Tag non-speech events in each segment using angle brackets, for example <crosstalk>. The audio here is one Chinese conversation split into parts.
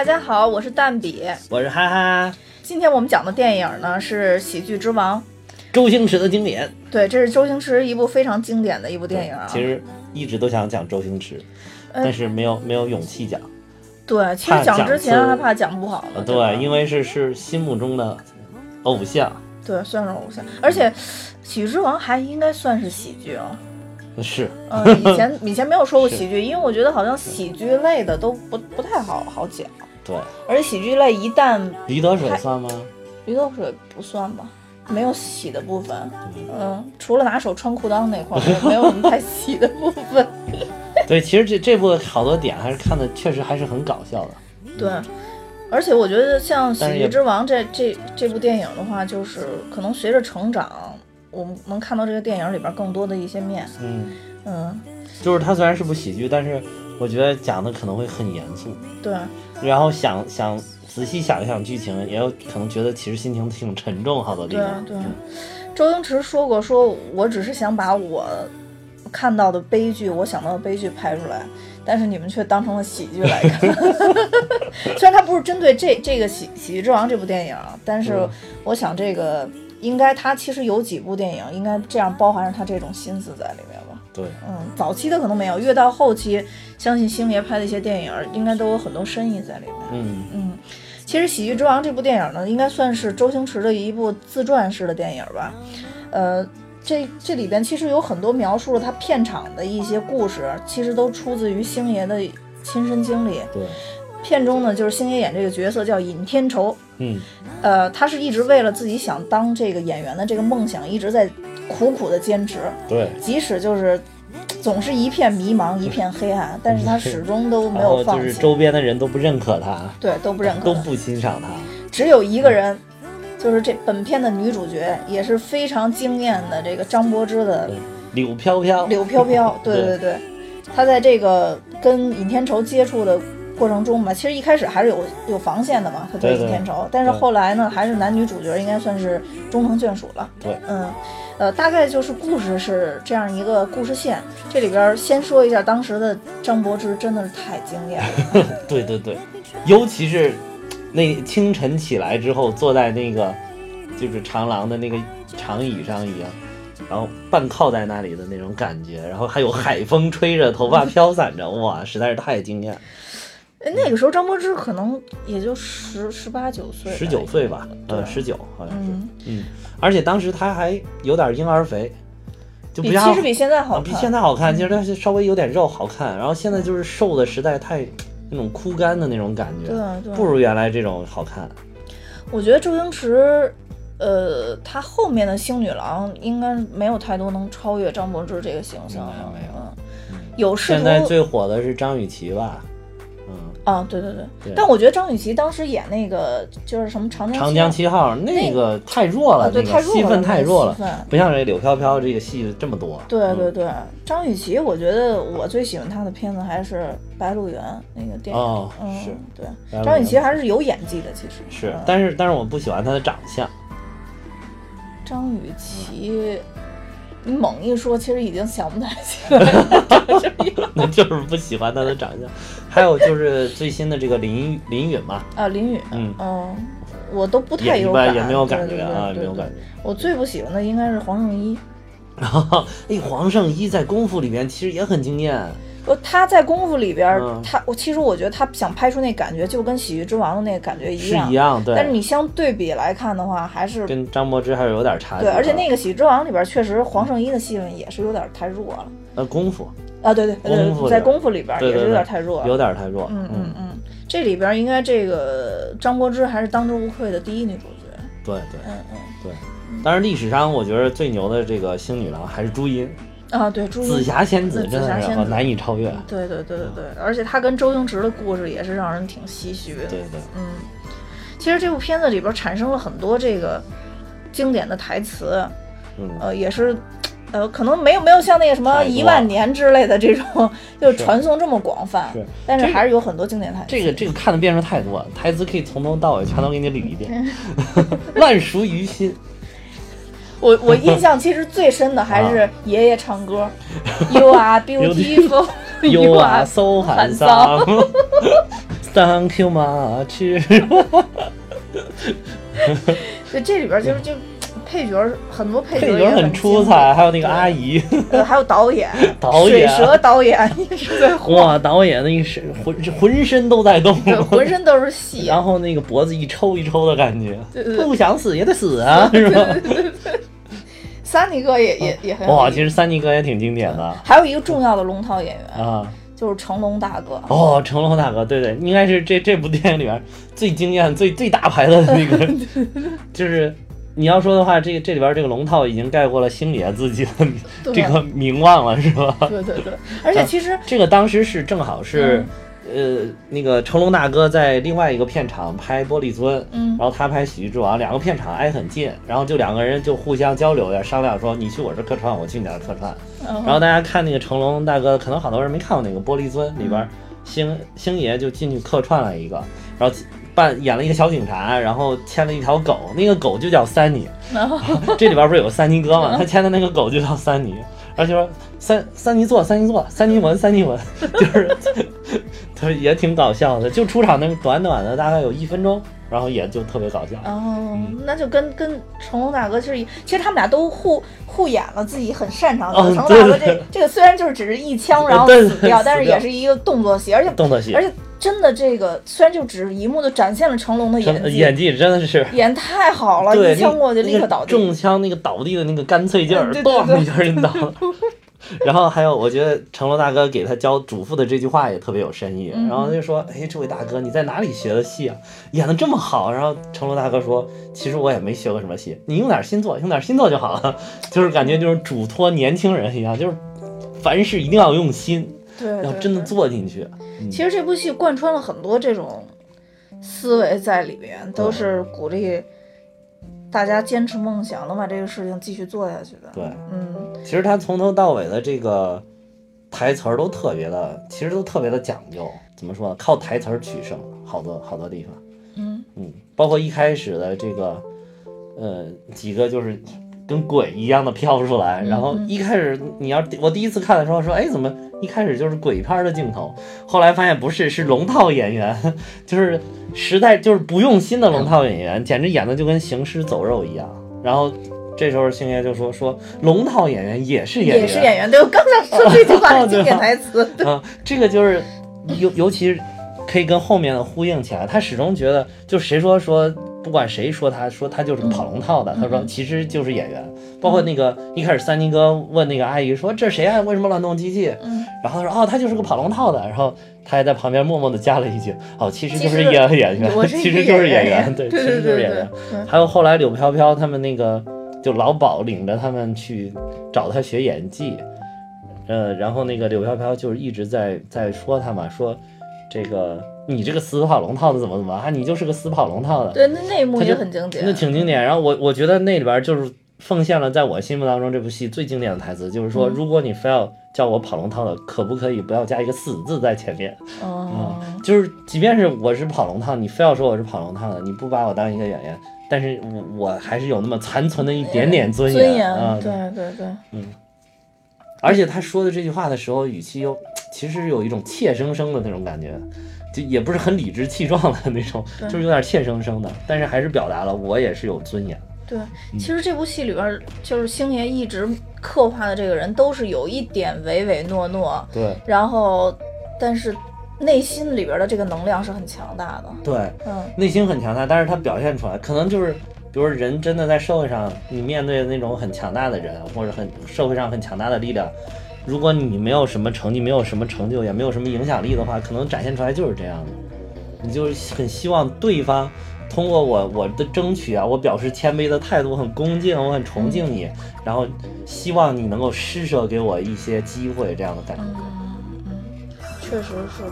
大家好，我是蛋比，我是哈哈。今天我们讲的电影呢是《喜剧之王》，周星驰的经典。对，这是周星驰一部非常经典的一部电影啊。其实一直都想讲周星驰，呃但是没有没有勇气讲。对，其实讲之前还怕讲不好呢。对，因为是是心目中的偶像。对算是偶像，而且《喜剧之王》还应该算是喜剧啊。是，嗯，以前 <laughs> 以前没有说过喜剧，因为我觉得好像喜剧类的都不不太好好讲，对。而且喜剧类一旦驴得水算吗？驴得水不算吧，没有洗的部分。嗯，除了拿手穿裤裆那块儿，没有什么太洗的部分。<laughs> 对，其实这这部好多点还是看的确实还是很搞笑的。对，而且我觉得像《喜剧之王》这这这部电影的话，就是可能随着成长，我们能看到这个电影里边更多的一些面。嗯，嗯，就是它虽然是部喜剧，但是我觉得讲的可能会很严肃。对，然后想想仔细想一想剧情，也有可能觉得其实心情挺沉重，好多地对方。对。周星驰说过，说我只是想把我看到的悲剧，我想到的悲剧拍出来，但是你们却当成了喜剧来看。<laughs> 虽然他不是针对这这个喜《喜剧之王》这部电影啊，但是嗯我想这个应该他其实有几部电影应该这样包含着他这种心思在里面吧。对，嗯，早期的可能没有，越到后期，相信星爷拍的一些电影应该都有很多深意在里面。嗯，嗯，其实《喜剧之王》这部电影呢，应该算是周星驰的一部自传式的电影吧。呃，这这里边其实有很多描述了他片场的一些故事，其实都出自于星爷的亲身经历。对，片中呢，就是星爷演这个角色叫尹天仇，嗯，呃，他是一直为了自己想当这个演员的这个梦想，一直在苦苦的坚持，对。即使就是总是一片迷茫、一片黑暗，但是他始终都没有放弃。<laughs> 就是周边的人都不认可他，对，都不认可都不欣赏他。只有一个人，就是这本片的女主角，也是非常惊艳的这个张柏芝的，柳飘飘，柳飘飘。<laughs> 对对对对，她在这个跟尹天仇接触的过程中嘛，其实一开始还是有有防线的嘛，他对尹天仇，但是后来呢，还是男女主角应该算是终成眷属了。对，嗯。呃，大概就是故事是这样一个故事线。这里边先说一下，当时的张柏芝真的是太惊艳了。<laughs> 对对对，尤其是那清晨起来之后，坐在那个就是长廊的那个长椅上一样，然后半靠在那里的那种感觉，然后还有海风吹着，头发飘散着，哇，实在是太惊艳。呃那个时候张柏芝可能也就十十八九岁，十九岁吧，对呃，十九好像是，嗯，嗯，而且当时她还有点婴儿肥，就比其实比现在好啊，看，比现在好看，其实她是稍微有点肉好看，然后现在就是瘦的实在太那种枯干的那种感觉，对对，不如原来这种好看。我觉得周星驰，呃，他后面的星女郎应该没有太多能超越张柏芝这个形象了，嗯，有试图现在最火的是张雨绮吧，嗯，啊，对对对，对。但我觉得张雨绮当时演那个就是什么长江长江七号那个太弱了，啊对太弱了个戏份太弱了不像这柳飘飘这个戏这么多。嗯。对对。对，张雨绮，我觉得我最喜欢她的片子还是《白鹿原》那个电影，是对张雨绮还是有演技的，其实是嗯，但是但是我不喜欢她的长相，张雨绮，你猛一说，其实已经想不太起来了。<laughs> 那就是不喜欢他的长相。还有就是最新的这个林林允嘛，啊，林允，嗯我都不太有感，般也没有感觉啊，没有感觉。我最不喜欢的应该是黄圣依，然后，哎，黄圣依在功夫里面其实也很惊艳，不，他在功夫里边他我其实我觉得他想拍出那感觉，就跟喜剧之王的那个感觉一样。是一样，对。但是你相对比来看的话，还是跟张柏芝还是有点差距对，而且那个喜剧之王里边确实黄圣依的戏份也是有点太弱了。呃功夫。啊，对对在功夫里边功夫里边儿对对也是有点太弱了。有点太弱，嗯嗯嗯，这里边应该这个张柏芝还是当之无愧的第一女主角。对对。嗯嗯。对。但是历史上我觉得最牛的这个星女郎还是朱茵，啊，对，紫霞仙子紫真的难以超越。对对对对对，而且他跟周星驰的故事也是让人挺唏嘘的。对对，嗯，其实这部片子里边产生了很多这个经典的台词，嗯，呃，也是。呃，可能没有没有像那个什么一万年之类的这种，就传颂这么广泛，是但是还是有很多经典台词。这个这个看的遍数太多了，台词可以从头到尾全都给你捋一遍，<laughs> <laughs> 烂熟于心。我我印象其实最深的还是爷爷唱歌，You are beautiful, <laughs> You are so handsome。<laughs> Thank you much。就，这里边就是就配角很多配配角很出彩，还有那个阿姨，呃还有导演，<laughs> 导演。水蛇导演一直在晃，哇，导演那个是浑浑身都在动，对，浑身都是戏。然后那个脖子一抽一抽的感觉，对对对。不想死也得死啊，是吧？三尼哥也也也很有哇，其实三尼哥也挺经典的。还有一个重要的龙套演员，啊。就是成龙大哥。哦，成龙大哥，对对，应该是这这部电影里边最惊艳、最最大牌的那个，<laughs> 就是你要说的话，这个这里边这个龙套已经盖过了星爷自己的对。这个名望了，是吧？对对对，而且其实这个当时是正好是，呃，那个成龙大哥在另外一个片场拍《玻璃樽》，嗯然后他拍《喜剧之王》，两个片场挨很近，然后就两个人就互相交流呀，商量说你去我这客串，我去你那客串。嗯然后大家看那个成龙大哥，可能好多人没看过那个《玻璃樽》里边，星星爷就进去客串了一个，然后扮演了一个小警察，然后牵了一条狗，那个狗就叫三妮。然后 <laughs> 这里边不是有个三尼哥吗？他牵的那个狗就叫三尼，然后就说三三尼座，三尼座，三尼闻，三尼闻，就是 <laughs> 他也挺搞笑的，就出场那个短短的大概有一分钟，然后也就特别搞笑。哦，那就跟跟成龙大哥是一，其实他们俩都互互演了自己很擅长成龙大哥这这个虽然就是只是一枪然后死掉，但是也是一个动作戏，而且动作戏而，且真的这个虽然就只是一幕就展现了成龙的演技，演技真的是。演太好了，一枪过去立刻倒地。中枪那个倒地的那个干脆劲儿，嗯对对对咣一下就倒了。<laughs> <laughs> 然后还有，我觉得成龙大哥给他教嘱咐的这句话也特别有深意。嗯然后他就说：“哎，这位大哥，你在哪里学的戏啊？演的这么好。”然后成龙大哥说：“其实我也没学过什么戏，你用点心做，用点心做就好了。” <laughs> 就是感觉就是嘱托年轻人一样，就是凡事一定要用心，对，要真的做进去。其实这部戏贯穿了很多这种思维在里边，都是鼓励大家坚持梦想，能把这个事情继续做下去的。对，嗯，其实他从头到尾的这个台词儿都特别的，其实都特别的讲究。怎么说呢？靠台词儿取胜，好多好多地方。嗯嗯，包括一开始的这个，呃，几个就是跟鬼一样的飘出来，然后嗯一开始你要我第一次看的时候说，哎，怎么一开始就是鬼片儿的镜头？后来发现不是，是龙套演员，<laughs> 就是实在就是不用心的龙套演员，简直演的就跟行尸走肉一样。然后这时候星爷就说说龙套演员也是演员，也是演员。对我刚想说这句话是经典台词。对 <laughs> 啊，这个就是尤尤其是可以跟后面的呼应起来。他始终觉得，就谁说说，不管谁说他说他就是个跑龙套的，他说其实就是演员。包括那个一开始三金哥问那个阿姨说这谁啊？为什么乱动机器？嗯，然后他说哦，他就是个跑龙套的。然后他还在旁边默默的加了一句哦，其实就是演演员，其实就是演员，对其实就是演员。还有后来柳飘飘他们那个，就老鸨领着他们去找他学演技，呃，然后那个柳飘飘就是一直在在说他嘛，说这个你这个死跑龙套的怎么怎么啊，你就是个死跑龙套的，对，那那一幕就也很经典。那挺经典。然后我我觉得那里边就是奉献了在我心目当中这部戏最经典的台词，就是说嗯如果你非要叫我跑龙套的，可不可以不要加一个死字在前面？哦，就是即便是我是跑龙套，你非要说我是跑龙套的，你不把我当一个演员，但是我我还是有那么残存的一点点尊尊严，啊。对对对，而且他说的这句话的时候，语气又其实有一种怯生生的那种感觉，就也不是很理直气壮的那种，就是有点怯生生的，但是还是表达了我也是有尊严。对，其实这部戏里边，就是星爷一直刻画的这个人，都是有一点唯唯诺诺，对。然后，但是内心里边的这个能量是很强大的。对，嗯，内心很强大，但是他表现出来，可能就是，比如说人真的在社会上，你面对那种很强大的人，或者很社会上很强大的力量，如果你没有什么成绩，没有什么成就，也没有什么影响力的话，可能展现出来就是这样的。你就是很希望对方通过我我的争取啊，我表示谦卑的态度，我很恭敬，我很崇敬你，然后希望你能够施舍给我一些机会，这样的感觉。确实是。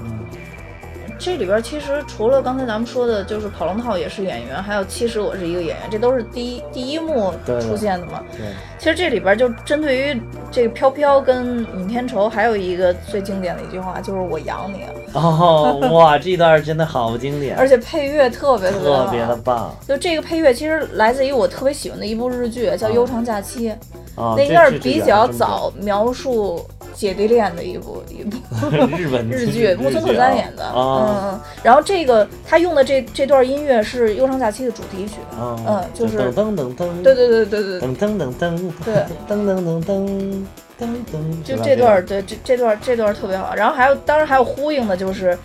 这里边其实除了刚才咱们说的，就是跑龙套也是演员，还有其实我是一个演员，这都是第一第一幕出现的嘛。对，其实这里边就针对于这个飘飘跟尹天仇，还有一个最经典的一句话，就是“我养你”，哦，哇，这段真的好经典，而且配乐特别特别特别的棒。就这个配乐其实来自于我特别喜欢的一部日剧，叫《啊悠长假期》，啊！那应该是比较早描述姐弟恋的一部一部。<laughs> 日本日剧，木村拓哉演的。嗯然后这个他用的这这段音乐是《忧伤假期》的主题曲。啊，嗯就是噔噔噔噔，对对对对对对，噔噔噔噔，对噔噔噔噔噔噔，就是这段儿，对这这段儿这段儿特别好。然后还有，当然还有呼应的，就是，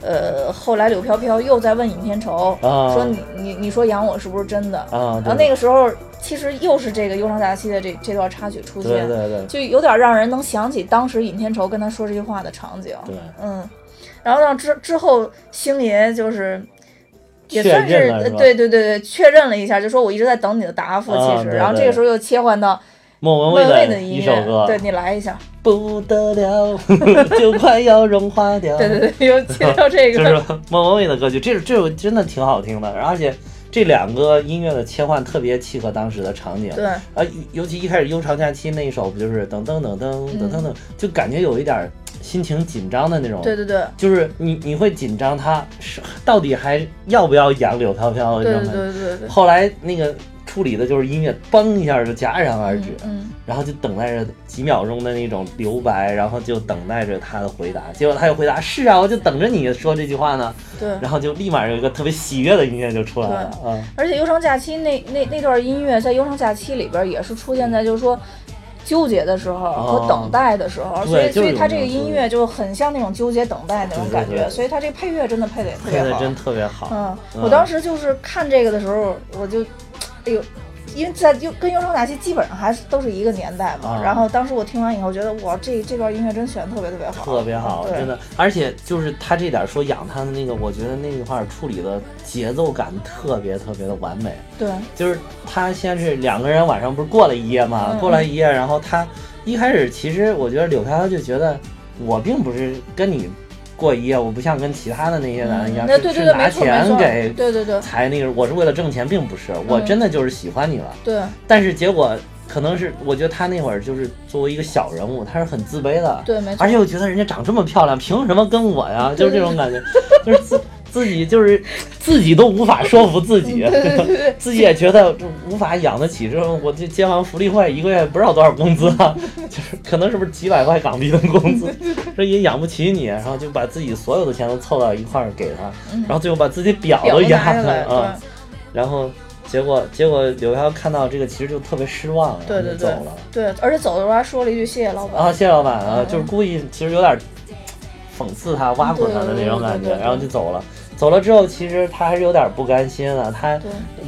呃，后来柳飘飘又在问尹天仇，啊。说你你你说养我是不是真的？啊，然后那个时候其实又是这个《忧伤假期》的这这段插曲出现，对对对就有点让人能想起当时尹天仇跟他说这句话的场景。对，嗯，然后让之之后星爷就是。也算是是对对对对，确认了一下，就说我一直在等你的答复。啊其实，然后这个时候又切换到莫文蔚的音一首歌乐，，对你来一下。不得了，<laughs> 就快要融化掉。<laughs> 对对对，又切到这个，<laughs> 就是莫文蔚的歌曲，这这首真的挺好听的，而且这两个音乐的切换特别契合当时的场景。对啊，尤其一开始《悠长假期》那一首，不就是噔噔噔噔噔噔噔，嗯就感觉有一点心情紧张的那种。对对对就是你你会紧张，他是到底还要不要养柳飘飘？你知道吗？对对对，后来那个处理的就是音乐，嘣一下就戛然而止，嗯，然后就等待着几秒钟的那种留白，然后就等待着他的回答。结果他又回答：“是啊，我就等着你说这句话呢。”对。然后就立马有一个特别喜悦的音乐就出来了。嗯，而且《忧伤假期》那那那段音乐在《忧伤假期》里边也是出现在就是说纠结的时候和等待的时候，所以所以他这个音乐就很像那种纠结等待那种感觉，对对对所以他这个配乐真的配的也特配别好。的真特别好。嗯，嗯我当时就是看这个的时候，我就，哎呦。因为在忧跟《忧伤假期》基本上还是都是一个年代嘛，啊。然后当时我听完以后觉得哇，这这段音乐真选的特别特别好，特别好，对。真的，而且就是他这点说养他的那个，我觉得那一块儿处理的节奏感特别特别的完美。对。就是他先是两个人晚上不是过了一夜嘛，嗯过了一夜，然后他一开始其实我觉得柳飘飘就觉得我并不是跟你过一夜，我不像跟其他的那些男的一样，是是对对对，没拿钱给对对对才那个，我是为了挣钱，并不是，我嗯真的就是喜欢你了。对但是结果可能是我觉得他那会儿就是作为一个小人物，他是很自卑的，对，没错而。且我觉得人家长这么漂亮，凭什么跟我呀？就是这种感觉，<laughs> 就是自自己就是自己都无法说服自己，<laughs> <laughs> 自己也觉得无法养得起。之后我这接完福利会，一个月不知道多少工资啊，<laughs> 就是可能是不是几百块港币的工资，这也养不起你，然后就把自己所有的钱都凑到一块儿给他，然后最后把自己表都压下来，了啊，然后结果结果柳飘看到这个，其实就特别失望，对对对走了。对，而且走的时候还说了一句谢谢老板。啊，谢谢老板啊，嗯就是故意，其实有点讽刺他、挖苦他的那种感觉，然后就走了。走了之后，其实他还是有点不甘心的。他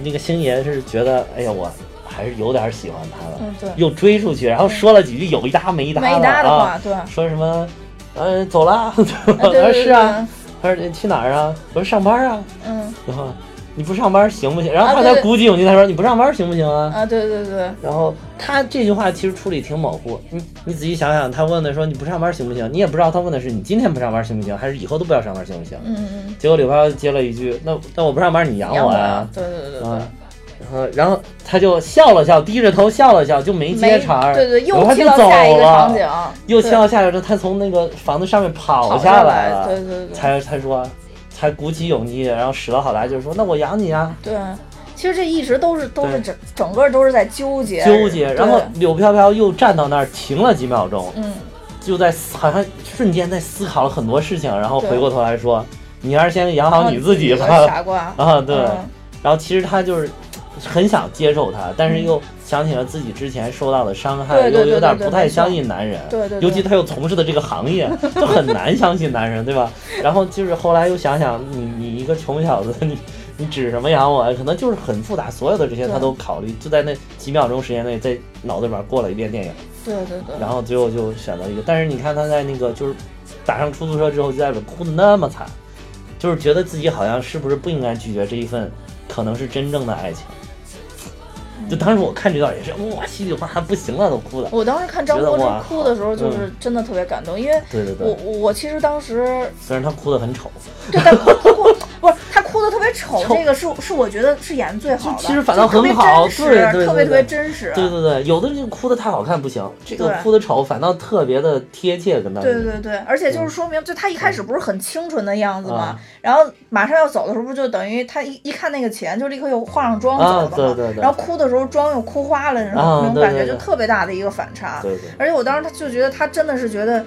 那个星爷是觉得，哎呀，我还是有点喜欢他的，嗯，对，又追出去，然后说了几句有一搭没一搭的啊，说什么，嗯，走了，<laughs> 他说是啊，他说你去哪儿啊？我说上班啊，嗯。然后你不上班行不行？然后他才鼓起勇气，他说你不上班行不行啊？啊，对对对，然后他这句话其实处理挺模糊，你你仔细想想，他问的说你不上班行不行？你也不知道他问的是你今天不上班行不行，还是以后都不要上班行不行？嗯嗯结果柳飘接了一句，那那我不上班你养嗯，我呀呀？，对对对对。啊，然后然后他就笑了笑，低着头笑了笑，就没，接茬儿，对对，又切到下一个场了，景，对又切到下一个，他从那个房子上面跑跑下来了，对对对。才才说，才鼓起勇气，然后使了好大劲儿说，那我养你啊。对。其实这一直都是都是整整个都是在纠结纠结，然后柳飘飘又站到那儿停了几秒钟，嗯，就在好像瞬间在思考了很多事情，然后回过头来说：“你还是先养好你自己个吧。傻瓜”啊，对。嗯然后其实他就是很想接受他，但是又想起了自己之前受到的伤害，又有点不太相信男人。对对，尤其他又从事的这个行业，<laughs> 就很难相信男人，对吧？然后就是后来又想想，你你一个穷小子，你你指什么养我？可能就是很复杂，所有的这些他都考虑，就在那几秒钟时间内，在脑子里边过了一遍电影。对对对，然后最后就选择一个。但是你看他在那个就是打上出租车之后，就在里边哭的那么惨，就是觉得自己好像是不是不应该拒绝这一份可能是真正的爱情。就当时我看这段也是，哇，稀里哗啦不行了，都哭的。我当时看张柏芝哭的时候，就是真的特别感动，因为对对我对，我我其实当时虽然他哭得很丑，对但哭他哭不是他哭的特别丑丑。这个是是我觉得是演的最好的，其实反倒就特别很好真实对对对特别特别真实。对对对，有的就哭的太好看不行，这个对。哭的丑反倒特别的贴切，跟他对对对，而且就是说明，就他一开始不是很清纯的样子嘛啊，然后马上要走的时候，不就等于他一一看那个钱，就立刻又化上妆啊走了嘛，对对对。然后哭的时候妆又哭花了，然后啊那种感觉就特别大的一个反差。对对，而且我当时他就觉得他真的是觉得，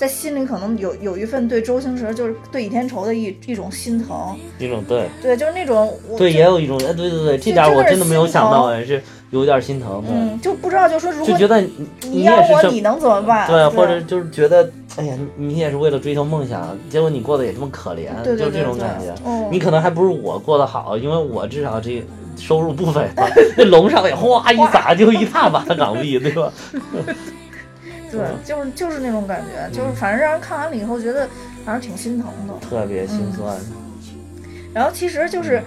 在心里可能有有一份对周星驰就是对倚天仇的一一种心疼，一种对对，就是那种对，也有一种哎，对对对，这点我真的没有想到，疼哎，是有点心疼的，嗯，就不知道就说如果就觉得你要我，也是你能怎么办？对，或者就是觉得，哎呀，你你也是为了追求梦想，结果你过得也这么可怜，对对就这种感觉。嗯你可能还不如我过得好，因为我至少这收入不菲嘛，那龙上也哗一撒就一大把港币，对吧？<laughs> 对，嗯就是就是那种感觉，就是反正让人看完了以后觉得反正挺心疼的。特别心酸。然后其实就是，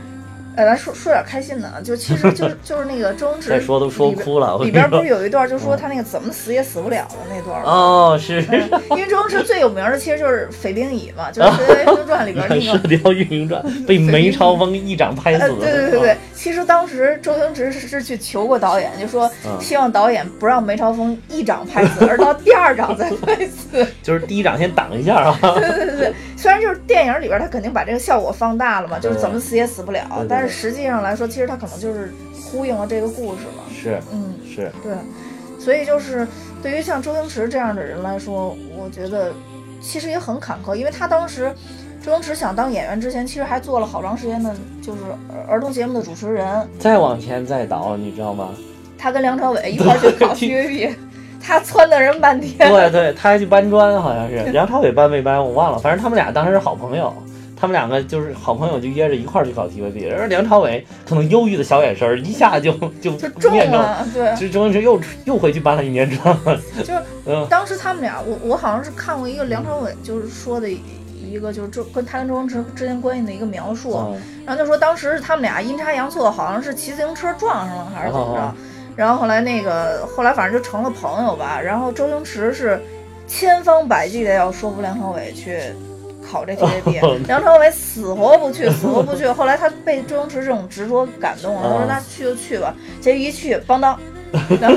呃，咱说说点开心的啊，就其实就是 <laughs> 就是那个周星驰再说都说哭了，里边不是有一段就说他那个怎么死也死不了的那段吗？哦，是嗯因为周星驰最有名的其实就是《匪兵乙》嘛，就是 <laughs>《射雕英雄传》里边那个《射。雕英雄传》被 <laughs> 梅超风一掌拍死。对对对对啊，，其实当时周星驰是是去求过导演，就说嗯希望导演不让梅超风一掌拍死，而到第二掌再拍死。<laughs> 就是第一掌先挡一下啊。对对对对，虽然就是电影里边他肯定把这个效果放大了嘛，就是怎么死也死不了但是实际上来说，其实他可能就是呼应了这个故事嘛。是嗯，是，对，所以就是对于像周星驰这样的人来说，我觉得其实也很坎坷，因为他当时周星驰想当演员之前，其实还做了好长时间的，就是儿童节目的主持人。再往前再倒，你知道吗？他跟梁朝伟一 <laughs> 块儿去考 TVB，他撺掇人半天。对对，他还去搬砖，好像是梁朝伟搬没搬我忘了，反正他们俩当时是好朋友，他们两个就是好朋友，就约着一块儿去考 TVB。然后梁朝伟可能忧郁的小眼神儿一下就就就中面，了，对，就周星驰又又回去搬了一年砖了。就是嗯当时他们俩，我我好像是看过一个梁朝伟就是说的一个就是周跟他跟周星驰之间关系的一个描述，嗯然后就说当时他们俩阴差阳错，好像是骑自行车撞上了还是怎么着，哦然后后来那个后来反正就成了朋友吧。然后周星驰是千方百计的要说服梁朝伟去考这 TVB，梁朝伟死活不去，死活不去。后来他被周星驰这种执着感动了，他说哦那去就去吧。结果一去，邦当，<laughs> 梁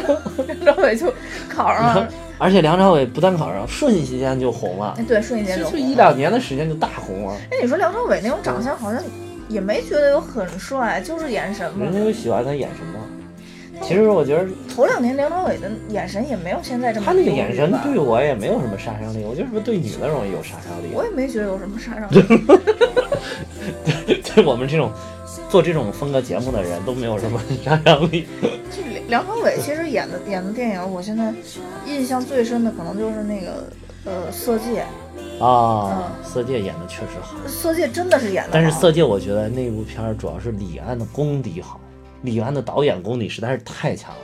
梁朝伟就考上了。<laughs> 而且梁朝伟不但考上，瞬息间就红了，哎，对，瞬间就就一两年的时间就大红了。哎，你说梁朝伟那种长相好像也没觉得有很帅，就是眼神嘛人。家就喜欢他眼神嘛。其实我觉得头两年梁朝伟的眼神也没有现在这么他那个眼神对我也没有什么杀伤力，我觉得是不是对女的容易有杀伤力？我也没觉得有什么杀伤力。<laughs> 对我们这种做这种风格节目的人都没有什么杀伤力。<laughs> 梁朝伟其实演的演的电影，我现在印象最深的可能就是那个呃《色戒》，啊，色戒演的确实好，《色戒》真的是演的，但是《色戒》我觉得那部片儿主要是李安的功底好，李安的导演功底实在是太强了。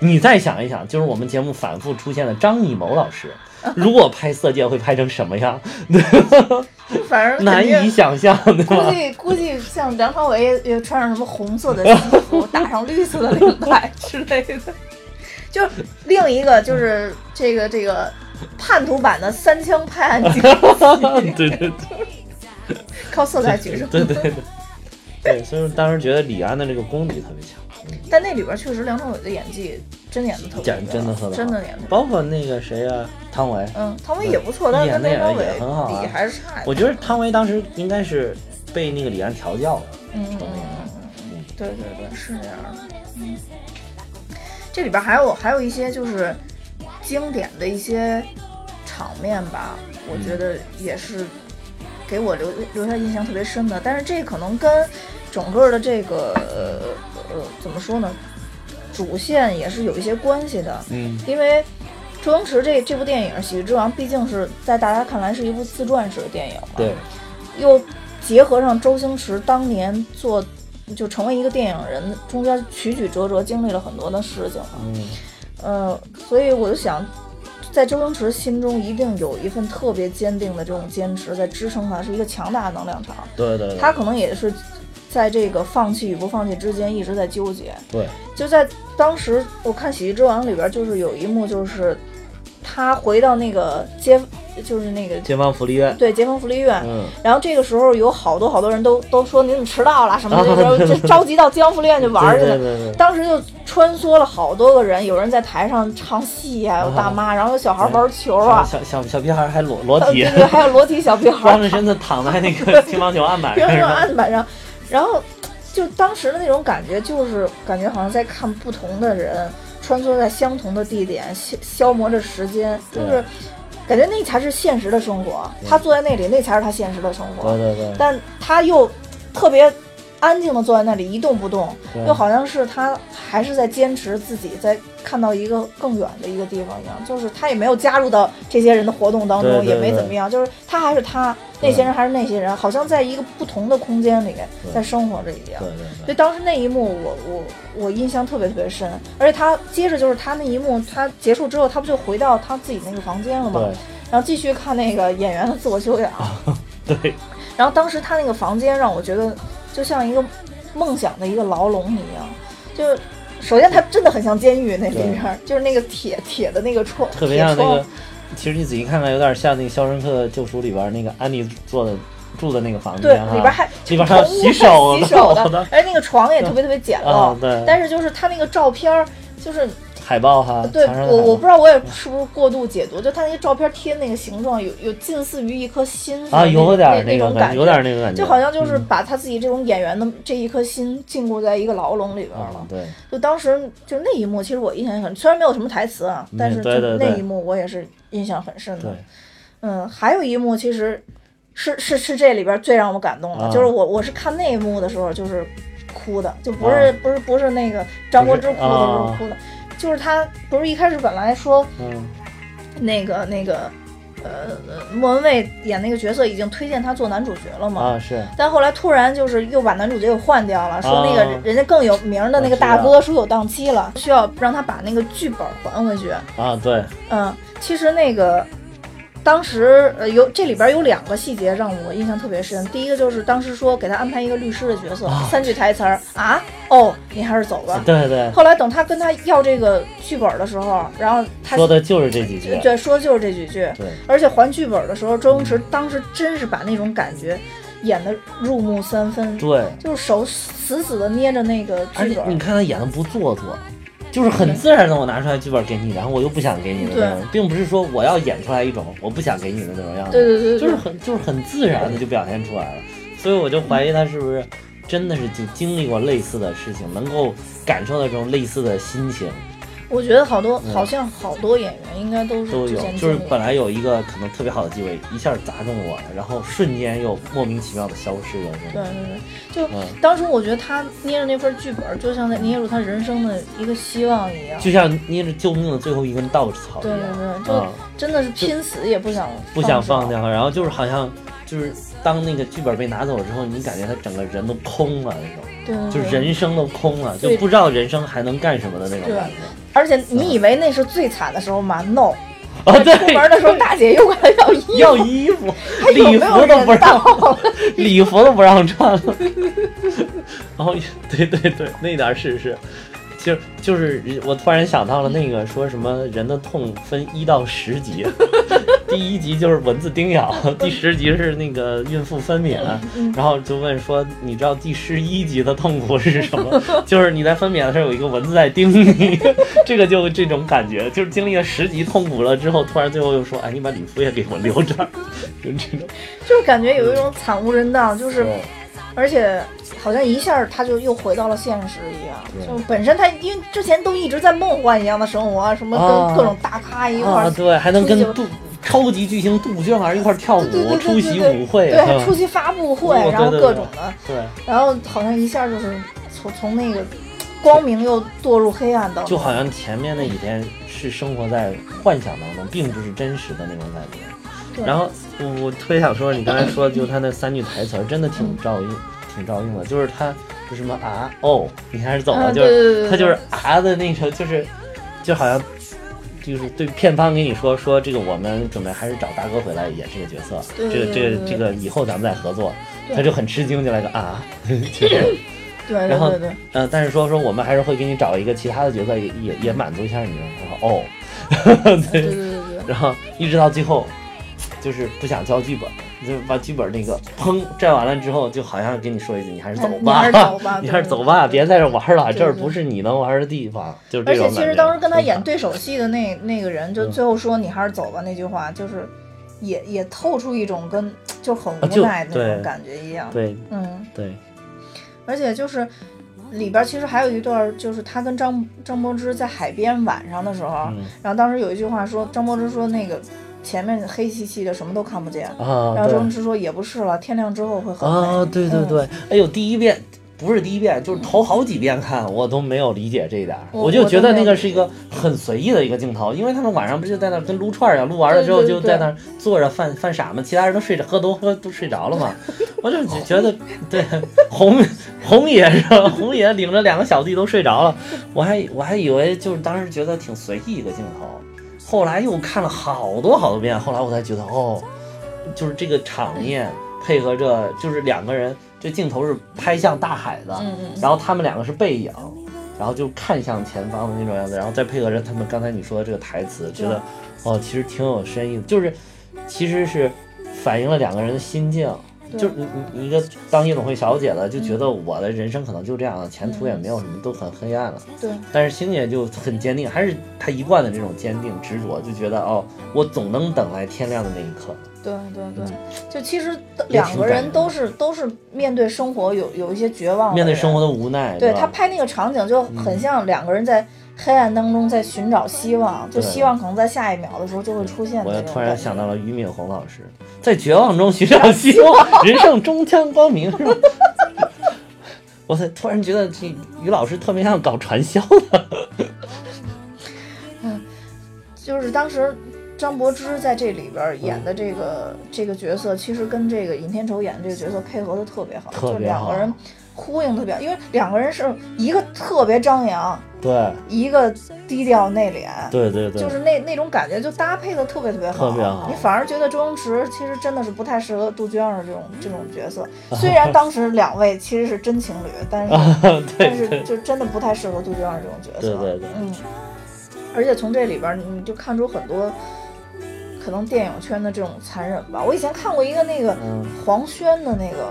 你再想一想，就是我们节目反复出现的张艺谋老师，<laughs> 如果拍《色戒》会拍成什么样？<laughs> 反正难以想象，对估？计估计像梁朝伟也也穿上什么红色的西服，打上绿色的领带之类的。<laughs> 就另一个就是这个这个叛徒版的三枪拍案惊奇，对对对靠色彩取胜。对对对。对，所以说当时觉得李安的这个功底特别强，但那里边确实梁朝伟的演技真演的特别演好，真的特别好真的演的。包括那个谁啊，汤唯，嗯，汤唯也不错，但是跟梁朝伟很好啊比还是差。我觉得汤唯当时应该是被那个李安调教的。嗯嗯嗯嗯嗯，对对对，是这样的。嗯，这里边还有还有一些就是经典的一些场面吧，我觉得也是给我留留下印象特别深的。但是这可能跟整个的这个呃呃怎么说呢，主线也是有一些关系的。嗯，因为周星驰这这部电影《喜剧之王》毕竟是在大家看来是一部自传式的电影嘛，对，又结合上周星驰当年做就成为一个电影人，中间曲曲折折经历了很多的事情嘛，嗯，呃，所以我就想，在周星驰心中一定有一份特别坚定的这种坚持在支撑他，是一个强大的能量场。对对对，他可能也是在这个放弃与不放弃之间一直在纠结。对，就在当时我看《喜剧之王》里边，就是有一幕，就是他回到那个街就是那个解放福利院，对街坊福利院。嗯，然后这个时候有好多好多人都都说你怎么迟到了什么的，啊就着急到解放福利院去玩去了。对对对对，当时就穿梭了好多个人，有人在台上唱戏呀、有大妈，然后有小孩玩球啊，小小小屁孩还裸裸体呃对，对，还有裸体小屁孩光着身子躺在那个乒乓球案板乒乓球，案板上，然后就当时的那种感觉，就是感觉好像在看不同的人穿梭在相同的地点，消消磨着时间，就是感觉那才是现实的生活。他坐在那里，那才是他现实的生活对。对对，但他又特别安静的坐在那里一动不动，又好像是他还是在坚持自己在看到一个更远的一个地方一样，就是他也没有加入到这些人的活动当中，对对也没怎么样，就是他还是他，那些人还是那些人，好像在一个不同的空间里在生活着一样对。对所以，当时那一幕我，我我印象特别特别深，而且他接着就是他那一幕，他结束之后，他不就回到他自己那个房间了吗？对然后继续看那个演员的自我修养。<laughs> 对，然后当时他那个房间让我觉得就像一个梦想的一个牢笼一样，就是首先它真的很像监狱那里边，就是那个铁铁的那个窗，特别像那个，其实你仔细看看，有点像那个《肖申克救赎》里边那个安妮做的住的那个房子对里边还里边还有 <laughs> 洗手洗手的。的，<laughs> 而且那个床也特别特别简陋啊，对。但是就是他那个照片，就是海报哈，对我我不知道我也是不是过度解读，就他那个照片贴那个形状有有近似于一颗心啊，那有点那那种感有点那个感觉，就好像就是嗯。把他自己这种演员的这一颗心禁锢在一个牢笼里边了。嗯对，就当时就那一幕，其实我印象很，虽然没有什么台词啊，嗯但是就那一幕我也是印象很深的对。嗯，还有一幕其实是是是这里边最让我感动的，啊。就是我我是看那一幕的时候就是哭的，就不是、啊不是不是那个张柏芝哭的，啊不是哭的，就是他不是一开始本来说嗯。那个那个呃呃莫文蔚演那个角色已经推荐他做男主角了嘛，啊是，但后来突然就是又把男主角给换掉了，说那个啊。人家更有名的那个大哥说有档期了，需要让他把那个剧本还回去。啊对，嗯，其实那个当时呃有这里边有两个细节让我印象特别深，第一个就是当时说给他安排一个律师的角色，啊三句台词儿啊，哦，你还是走吧。对对，后来等他跟他要这个剧本的时候，然后他说的就是这几句，对说的就是这几句，对。而且还剧本的时候，周星驰当时真是把那种感觉演得入木三分，对，就是手死死的捏着那个而且你。看他演的不做作，就是很自然的，我拿出来剧本给你，然后我又不想给你的那种，并不是说我要演出来一种我不想给你的那种样子，对对对，对就是很就是很自然的就表现出来了，所以我就怀疑他是不是真的是经经历过类似的事情，能够感受到这种类似的心情我觉得好多嗯。好像好多演员应该都是都有，就是本来有一个可能特别好的机会，一下砸中我了，然后瞬间又莫名其妙的消失了，对，对对，就嗯，当时我觉得他捏着那份剧本，就像在捏住他人生的一个希望一样。就像捏着救命的最后一根稻草一样，对对，对就真的是拼死也不想不想放。掉，然后就是好像就是当那个剧本被拿走之后，你感觉他整个人都空了那种，对对对，就是人生都空了，就不知道人生还能干什么的那种对感觉。而且你以为那是最惨的时候吗？No，啊对。出门的时候，大姐又管他要衣服，要衣服，还礼服都不让，<laughs> 礼服都不让穿了。然后，对对对，那点儿是是，就就是我突然想到了那个说什么人的痛分一到十级，<laughs> 第一集就是蚊子叮咬，第十集是那个孕妇分娩，嗯然后就问说你知道第十一集的痛苦是什么？<laughs> 就是你在分娩的时候有一个蚊子在叮你，这个就这种感觉，就是经历了十级痛苦了之后，突然最后又说，哎，你把礼服也给我留这儿，<laughs> 就这种。就是感觉有一种惨无人道，就是对而且好像一下他就又回到了现实一样，就本身他因为之前都一直在梦幻一样的生活啊，什么啊。跟各种大咖一块啊，儿。对，还能跟杜超级巨星杜鹃儿一块儿跳舞对对对，出席舞会，对，还出席发布会，哦然后各种的，对，然后好像一下就是从从那个光明又堕入黑暗当中，就好像前面那几天是生活在幻想当中，并不是真实的那种感觉。对。然后我我特别想说，你刚才说就他那三句台词儿真的挺照应，挺照应的。就是他就什么啊哦，你还是走了，嗯就是他就是啊的那个，就是就好像就是对片方跟你说说这个我们准备还是找大哥回来演这个角色，这个这个这个以后咱们再合作，他就很吃惊，就来个啊，就是对然后对。对对，呃，但是说说我们还是会给你找一个其他的角色也也也满足一下你，然后哦，对对对对对，<laughs> 然后一直到最后，就是不想交剧本，就把剧本那个砰拽完了之后，就好像跟你说一句，你还是走吧，哎你还是走吧 <laughs> 别在这玩了，这儿不是你能玩的地方，就是而且。其实当时跟他演对手戏的那那个人，就嗯。最后说你还是走吧那句话，就是也也透出一种跟就很无奈那种感觉一样。对。嗯，对，而且就是里边其实还有一段，就是他跟张张柏芝在海边晚上的时候，嗯。然后当时有一句话说，张柏芝说那个前面黑漆漆的，什么都看不见。啊，然后周星驰说也不是了，天亮之后会很啊，对对对，哎呦，第一遍。不是第一遍，就是头好几遍看，我都没有理解这一点儿，我就觉得那个是一个很随意的一个镜头，因为他们晚上不就在那儿跟撸串儿一样，撸完了之后就在那儿坐着犯犯傻嘛，其他人都睡着，喝多喝都睡着了嘛，<laughs> 我就觉得对红红爷是吧？红爷领着两个小弟都睡着了，我还我还以为就是当时觉得挺随意一个镜头，后来又看了好多好多遍，后来我才觉得哦，就是这个场面配合着就是两个人，这镜头是拍向大海的，嗯嗯然后他们两个是背影，然后就看向前方的那种样子，然后再配合着他们刚才你说的这个台词，觉得哦，其实挺有深意的，就是其实是反映了两个人的心境。对。就是你你你一个当夜总会小姐的，就觉得我的人生可能就这样了，前途也没有什么，都很黑暗了。对，但是星姐就很坚定，还是她一贯的这种坚定执着，就觉得哦，我总能等来天亮的那一刻。对对对，就其实两个人都是都是面对生活有有一些绝望，面对生活的无奈，对他拍那个场景就很像两个人在黑暗当中在寻找希望，就希望可能在下一秒的时候就会出现我那种突然想到了俞敏洪老师，在绝望中寻找希望，人生终将光明，是吧？我才突然觉得这于老师特别像搞传销的，嗯就是当时张柏芝在这里边演的这个、这个角色，其实跟这个尹天仇演的这个角色配合的特别好，就特别好两个人呼应特别好，因为两个人是一个特别张扬，对一个低调内敛。对对对，就是那那种感觉，就搭配的特别特别好，特别好你反而觉得周星驰其实真的是不太适合杜鹃儿这种这种角色。虽然当时两位其实是真情侣，但是 <laughs> 但是就真的不太适合杜鹃儿这种角色。对对对嗯，而且从这里边儿你就看出很多可能电影圈的这种残忍吧。我以前看过一个那个嗯黄轩的那个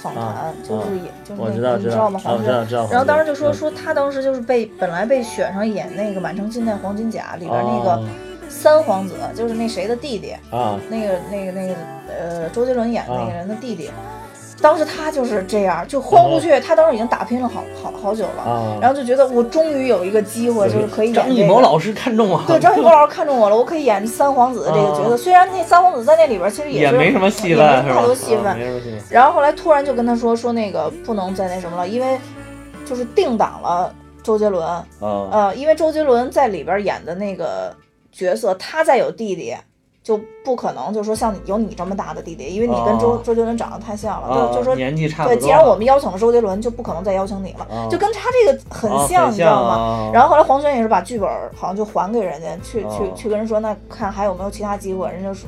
访谈，啊就是也、就是我那知道知道吗？黄轩。啊我知道知道。然后当时就说嗯说他当时就是被本来被选上演那个《满城尽带黄金甲》里边那个哦三皇子，就是那谁的弟弟，啊那个那个那个呃周杰伦演的那啊个人的弟弟。当时他就是这样，就豁不去。他当时已经打拼了好好好久了，啊，然后就觉得我终于有一个机会，就是可以演张艺。谋老师看中我了，对，张艺谋 <laughs> 老师看中我了，我可以演三皇子的这个角色。啊虽然那三皇子在那里边其实是也没什么戏也份，是吧？没太多戏啊份。然后后来突然就跟他说说那个不能再那什么了，因为就是定档了周杰伦。啊呃，因为周杰伦在里边演的那个角色，他再有弟弟，就不可能就说像你有你这么大的弟弟，因为你跟周、哦周杰伦长得太像了，啊就就说。年纪差不对，既然我们邀请了周杰伦，就不可能再邀请你了，啊就跟他这个很啊像，很你知道吗？然后后来黄轩也是把剧本好像就还给人家，去、哦去去跟人说，那看还有没有其他机会，人家说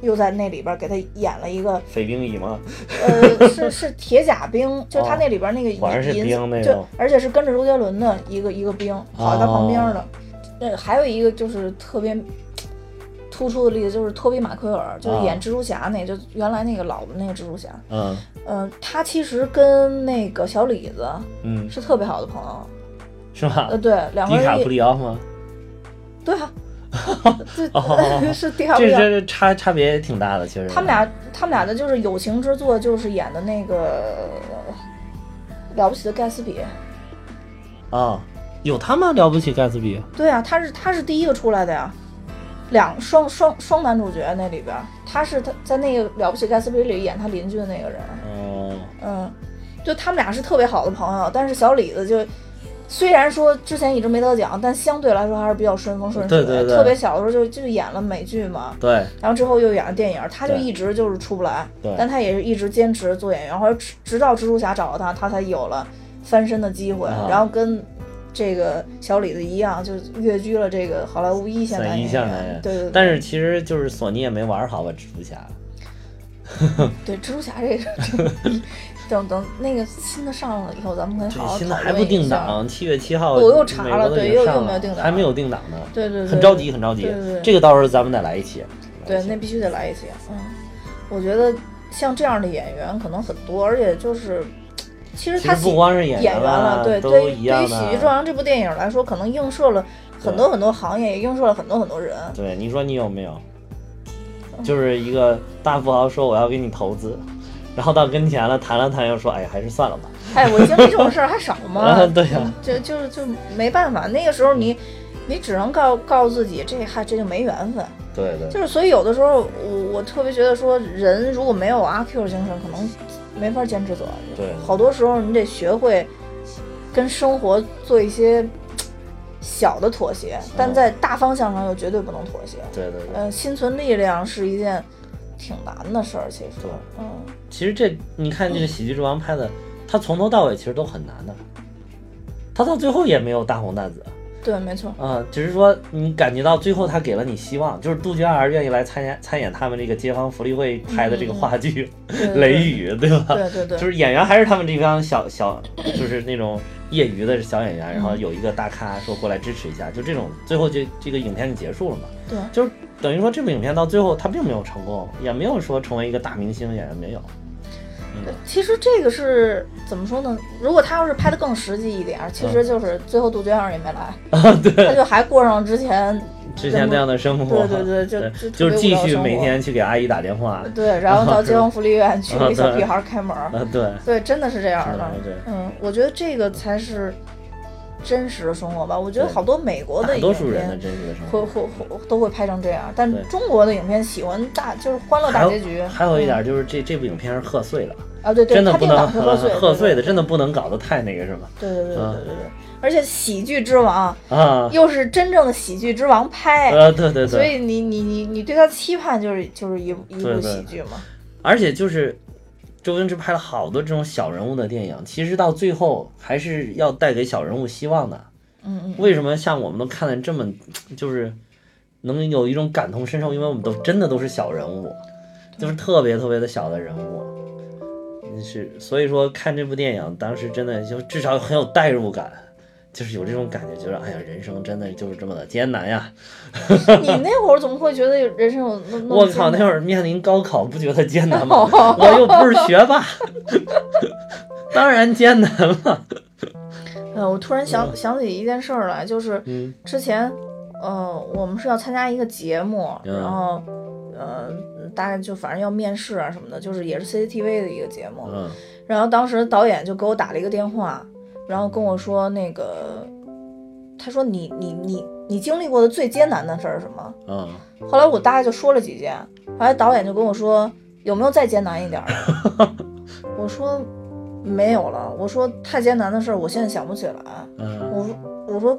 又在那里边给他演了一个，匪兵乙嘛，呃，是是铁甲兵，就他那里边那个银就兵那种而且是跟着周杰伦的一个一个兵，跑在他旁边的。呃，还有一个就是特别突出的例子，就是托比马奎尔，就是啊演蜘蛛侠那，就原来那个老的那个蜘蛛侠。嗯嗯、他其实跟那个小李子嗯，是特别好的朋友。是吗呃，？对，两个迪卡普里奥吗？<laughs> 对啊，<laughs> <laughs> 对，哦是迪卡普里奥。这这差差别也挺大的，其实。他们俩，他们俩的就是友情之作，就是演的那个《了不起的盖茨比》。啊，有他吗？了不起盖茨比对啊，他是他是第一个出来的呀，两双双双男主角那里边儿，他是他在那个《了不起盖茨比》里演他邻居的那个人，哦，嗯，就他们俩是特别好的朋友，但是小李子就。虽然说之前一直没得奖，但相对来说还是比较顺风顺水。对对对特别小的时候就就演了美剧嘛，对，然后之后又演了电影，他就一直就是出不来对，但他也是一直坚持做演员，后来直直到蜘蛛侠找到他，他才有了翻身的机会，啊然后跟这个小李子一样，就跃居了这个好莱坞一线男一演员线男演。对对对，但是其实就是索尼也没玩好吧，蜘蛛侠。<laughs> 对蜘蛛侠这个，等等那个新的上了以后，咱们可以好好，讨现在还不。定档，七月七号我又查了对又又没有定档还没有定档呢，对对对，很着急，很着急对对对。这个到时候咱们再来一期。对，那必须得来一期。嗯，我觉得像这样的演员可能很多，而且就是，其实他不光是演演员了，对，对于对于《喜剧之王》这部电影来说，可能映射了很多很多行业，也映射了很多很多人。对，你说你有没有？就是一个大富豪说我要给你投资，然后到跟前了谈了谈，又说哎呀还是算了吧。<laughs> 哎，我经历这种事儿还少吗？啊，对呀、就就就没办法，那个时候你你只能告告诉自己，这还这就没缘分。对对，就是所以有的时候我我特别觉得说，人如果没有阿 Q 精神，可能没法坚持走下去。对好多时候你得学会跟生活做一些小的妥协，但在大方向上又绝对不能妥协。对对对。呃，心存力量是一件挺难的事儿，其实对，嗯，其实这你看这个《喜剧之王》拍的，他从头到尾其实都很难的，他到最后也没有大红大紫。对，没错，嗯、只是说你感觉到最后他给了你希望，就是杜鹃儿愿意来参演参演他们这个街坊福利会拍的这个话剧《雷雨》，对吧？对对对，就是演员还是他们这帮小小，就是那种业余的小演员，然后有一个大咖说过来支持一下，就这种，最后就这个影片就结束了嘛。对就是等于说这部影片到最后他并没有成功，也没有说成为一个大明星演员，没有。其实这个是怎么说呢？如果他要是拍的更实际一点儿，其实就是最后杜鹃儿也没来，<laughs> 啊，对，他就还过上之前之前那样的生活，对对对就就是继续每天去给阿姨打电话。对，然后到街坊福利院去 <laughs> 给小屁孩儿开门对，对，真的是这样的。对。嗯，我觉得这个才是真实的生活吧。我觉得好多美国的多数人的片真实的生会活。会会都会拍成这样，但中国的影片喜欢大就是欢乐大结局。还有一嗯。点就是这这部影片是贺岁了，啊，对对，真的不能他定档是贺岁，贺岁的，真的不能搞得太那个什么对对对对嗯对对对，而且喜剧之王啊。又是真正的喜剧之王拍，呃，对对对，所以你你你你对他期盼就是就是一一部喜剧嘛。而且就是周星驰拍了好多这种小人物的电影，其实到最后还是要带给小人物希望的。嗯嗯，为什么像我们都看的这么，就是能有一种感同身受？因为我们都真的都是小人物，就是特别特别的小的人物。是，所以说看这部电影，当时真的就至少很有代入感，就是有这种感觉，就是哎呀，人生真的就是这么的艰难呀！<laughs> 你那会儿怎么会觉得人生有那那么我靠，那会儿面临高考，不觉得艰难吗？<laughs> 我又不是学霸，<laughs> 当然艰难了。呃，我突然想想起一件事儿来，就是嗯之前，呃，我们是要参加一个节目，嗯然后，呃，大概就反正要面试啊什么的，就是也是 CCTV 的一个节目。嗯然后当时导演就给我打了一个电话，然后跟我说那个，他说你你你你经历过的最艰难的事儿是什么？嗯后来我大概就说了几件，后来导演就跟我说有没有再艰难一点儿的？<laughs> 我说没有了，我说太艰难的事儿我现在想不起来。嗯我说我说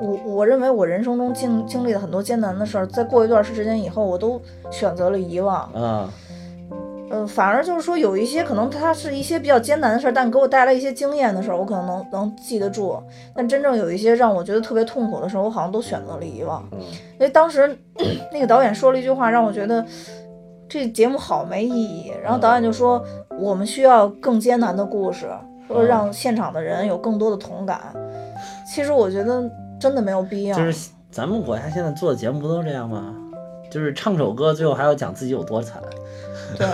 我我认为我人生中经经历了很多艰难的事儿，在过一段时间以后，我都选择了遗忘。啊呃，反而就是说有一些可能它是一些比较艰难的事儿，但给我带来一些经验的事儿，我可能能能记得住。但真正有一些让我觉得特别痛苦的事儿，我好像都选择了遗忘。嗯因为当时 <clears throat> 那个导演说了一句话，让我觉得这节目好没意义。然后导演就说，我们需要更艰难的故事，说让现场的人有更多的同感。其实我觉得真的没有必要。就是咱们国家现在做的节目不都这样吗？就是唱首歌，最后还要讲自己有多惨，对，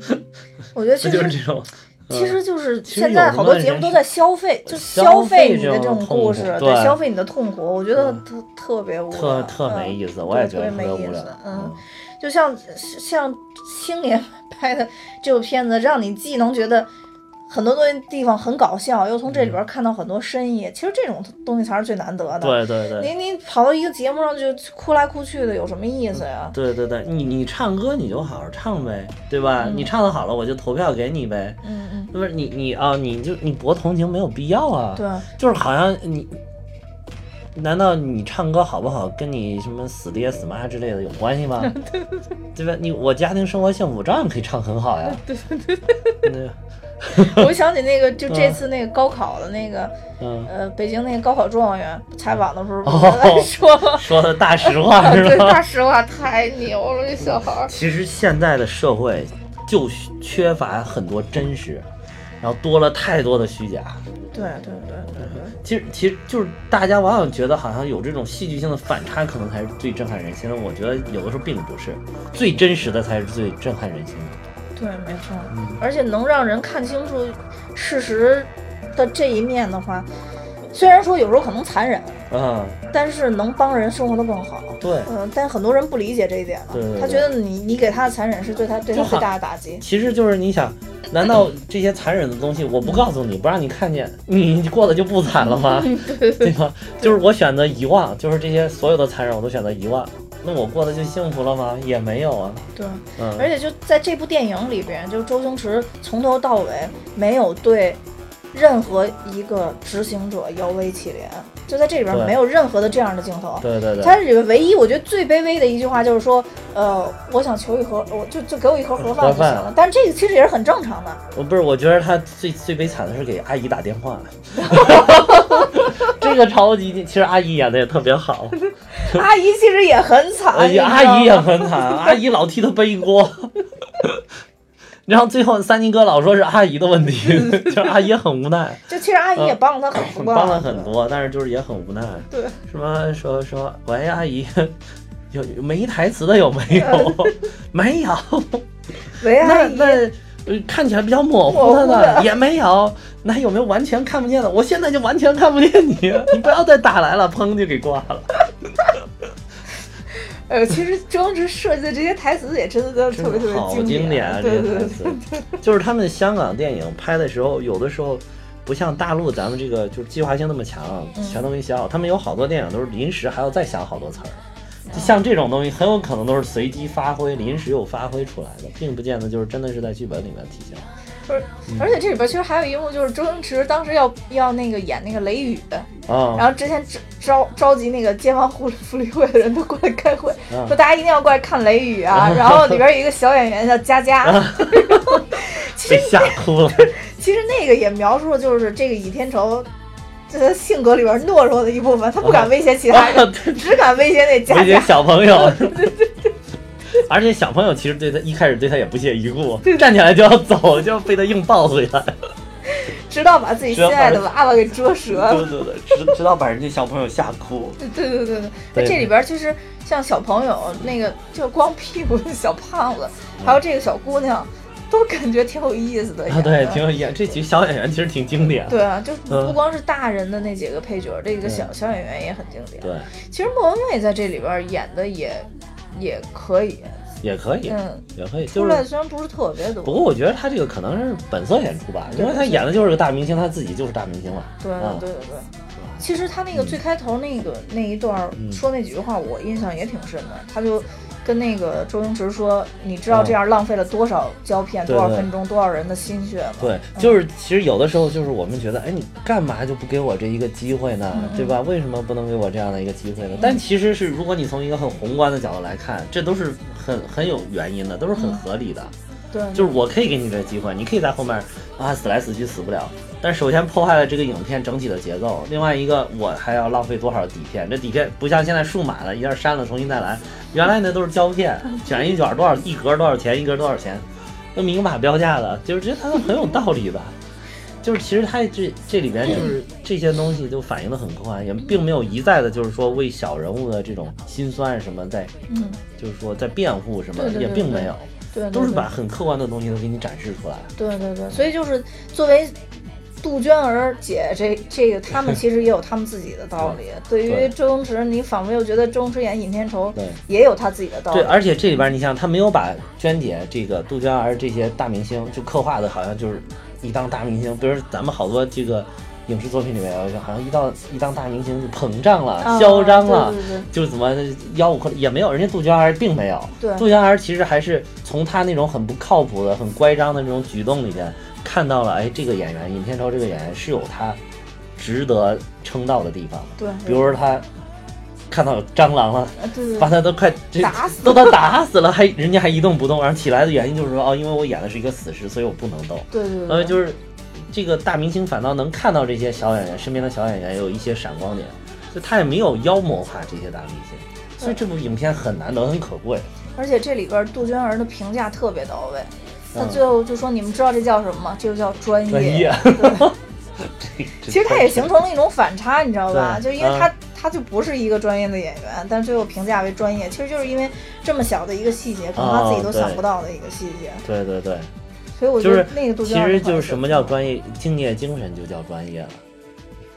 <laughs> 我觉得其实就是这种？其实就是现在好多节目都在消费，就消消费你的这种故事，对消费你的痛苦，我觉得特特别无聊，特特没嗯意思，我也觉得对特别无聊没意思。嗯，就像像星爷拍的这部片子，让你既能觉得很多东西地方很搞笑，又从这里边看到很多深意。其实这种东西才是最难得的。对对对你你跑到一个节目上就哭来哭去的，有什么意思呀？对对对，你你唱歌你就好好唱呗，对吧？嗯你唱的好了，我就投票给你呗。嗯嗯，不是你你啊，你就你博同情没有必要啊。对，就是好像你，难道你唱歌好不好跟你什么死爹死妈之类的有关系吗？<laughs> 对对对，对吧？你我家庭生活幸福照样可以唱很好呀。对对对对。<laughs> 我想起那个，就这次那个高考的那个，嗯，呃，北京那个高考状元采访的时候，说，<laughs> 说的大实话是对，吧？大实话太牛了，这小孩儿。其实现在的社会就缺乏很多真实，然后多了太多的虚假。对对对对对，其实其实就是大家往往觉得好像有这种戏剧性的反差，可能才是最震撼人心的。我觉得有的时候并不是，最真实的才是最震撼人心的。对，没错，而且能让人看清楚事实的这一面的话，虽然说有时候可能残忍，嗯，但是能帮人生活的更好。对，嗯，但很多人不理解这一点了，对对对他觉得你你给他的残忍是对他对他最大的打击。其实就是你想，难道这些残忍的东西我不告诉你，不让你看见，你过得就不惨了吗？<laughs> 对吗？就是我选择遗忘，就是这些所有的残忍我都选择遗忘，那我过得就幸福了吗？也没有啊。对，嗯，而且就在这部电影里边，就周星驰从头到尾没有对任何一个执行者摇尾乞怜，就在这里边没有任何的这样的镜头。对对对，他里面唯一我觉得最卑微的一句话就是说，呃，我想求一盒，我就就给我一盒盒饭就行了。但是这个其实也是很正常的。我不是，我觉得他最最悲惨的是给阿姨打电话，<laughs> <laughs> 这个超级，其实阿姨演的也特别好，<laughs> 阿姨其实也很惨，阿姨也很惨，阿姨老替她背锅。<laughs> 然后最后三金哥老说是阿姨的问题，就是阿姨很无奈，就其实阿姨也帮了他很多，帮了很。多，但是就是也很无奈。对，什么说说喂阿姨，有有没台词的有没有？没有。喂，阿姨，那那呃看起来比较模糊的呢的也没有。那有没有完全看不见的？我现在就完全看不见你，<laughs> 你不要再打来了，砰就给挂了。<laughs> 呃，其实周星驰设计的这些台词也真的都特别特别好经经典啊！这对对对些台词，就是他们香港电影拍的时候，有的时候不像大陆咱们这个就是计划性那么强，嗯全都给写好。他们有好多电影都是临时还要再想好多词儿。就像这种东西，很有可能都是随机发挥、临时又发挥出来的，并不见得就是真的是在剧本里面体现。不是，而且这里边其实还有一幕，就是周星驰当时要要那个演那个雷雨，啊、然后之前召召集那个街坊福福利会的人都过来开会，啊说大家一定要过来看雷雨啊。<laughs> 然后里边有一个小演员叫佳佳，其实被吓哭了。<laughs> 其实那个也描述了就是这个倚天仇。在他性格里边懦弱的一部分，他不敢威胁其他人，只敢威胁那佳那些佳。小朋友，<laughs> <laughs> 而且小朋友其实对他一开始对他也不屑一顾，站起来就要走，就要被他硬抱回来。<laughs> 直到把自己心爱的娃娃给折折了。对对对，直直到把人家小朋友吓哭。对对对对那，这里边其实像小朋友那个就光屁股的小胖子，还有这个小姑娘，<laughs> 都感觉挺有意思的啊，对，挺有演这几个小演员其实挺经典。对啊，就嗯不光是大人的那几个配角，这个小小演员也很经典。对，其实莫文蔚在这里边演的也也可以，也可以，嗯，也可以，出就是。来虽然不是特别多，不过我觉得他这个可能是本色演出吧，因为他演的就是个大明星，他自己就是大明星了。对嗯对对对。其实他那个最开头那个那一段说那几句话，我印象也挺深的。他就跟那个周星驰说：“你知道这样浪费了多少胶片、多少分钟、多少人的心血吗？”对，就是其实有的时候就是我们觉得，哎，你干嘛就不给我这一个机会呢？嗯对吧？为什么不能给我这样的一个机会呢？但其实是，如果你从一个很宏观的角度来看，这都是很很有原因的，都是很合理的。对，就是我可以给你这机会，你可以在后面啊死来死去死不了。但首先破坏了这个影片整体的节奏，另外一个我还要浪费多少底片？这底片不像现在数码了，一下删了重新再来，原来那都是胶片，<laughs> 卷一卷多少一格多少钱，一格多少钱，都明码标价的，就是觉得它是很有道理吧。<laughs> 就是其实它这这里边就是这些东西就反映的很客观，也并没有一再的就是说为小人物的这种心酸什么在，嗯，就是说在辩护什么，也并没有，都是把很客观的东西都给你展示出来。对对对，所以就是作为杜鹃儿姐这这个，他们其实也有他们自己的道理。<laughs> 对于周星驰，你仿佛又觉得周星驰演尹天仇也有他自己的道理对，。而且这里边你像他没有把娟姐这个杜鹃儿这些大明星就刻画的好像就是一当大明星，比如咱们好多这个影视作品里面好像一到一当大明星就膨胀了、啊嚣张了，对对对就怎么吆五喝也没有，人家杜鹃儿并没有。对杜鹃儿其实还是从他那种很不靠谱的、很乖张的那种举动里边看到了，哎，这个演员尹天仇这个演员是有他值得称道的地方的。对，比如说他看到有蟑螂了。呃对对把他都快这打死都都打死了，<laughs> 还人家还一动不动，然后起来的原因就是说，哦，因为我演的是一个死尸，所以我不能动。对对对，呃，就是这个大明星反倒能看到这些小演员身边的小演员有一些闪光点，就他也没有妖魔化这些大明星，所以这部影片很难得，很可贵。而且这里边杜鹃儿的评价特别到位，他最后就说：“你们知道这叫什么吗？这就叫专业。专业其 <laughs> <laughs> 其实他也形成了一种反差，你知道吧？就因为他、他就不是一个专业的演员，但最后评价为专业，其实就是因为这么小的一个细节，可能他自己都想不到的一个细节。对对对，所以我觉得那个杜其鹃儿实就是什么叫专专业，敬业精神就叫专业了。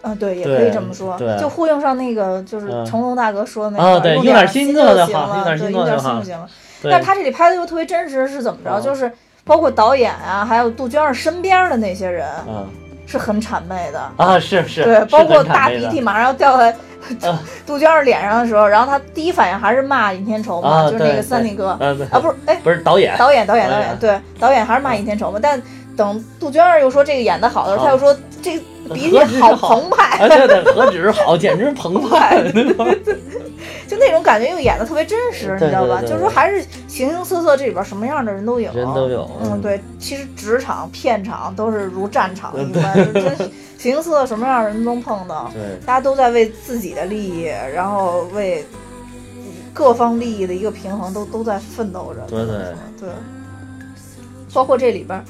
嗯？对，也可以这么说，就呼应上那个就是嗯成龙大哥说的那个，啊对用用点心就行了，好用点对，用点心做就行了。但是他这里拍的又特别真实，是怎么着？嗯就是包括导演啊，还有杜鹃儿身边的那些人，嗯。是很谄媚的。啊，是是，对，包括大鼻涕马上要掉在嗯杜鹃儿脸上的时候，然后他第一反应还是骂尹天仇嘛，啊，就是那个对三弟哥。对。啊啊，不是，哎，不是导演，导演导演导导演演，对，导演还是骂尹天仇嘛。但等杜鹃儿又说这个演的好的时候，他又说这鼻涕好好澎湃，啊，对对，何止是好，简直是澎湃。就那种感觉又演的特别真实，你知道吧？就是说还是形形色色，这里边什么样的人都有，人都有嗯，嗯对，其实职场、片场都是如战场 <laughs> 一般，就真是形形色色，什么样的人都能碰到。<laughs> 对大家都在为自己的利益，然后为各方利益的一个平衡，都都在奋斗着。对对对，包括这里边儿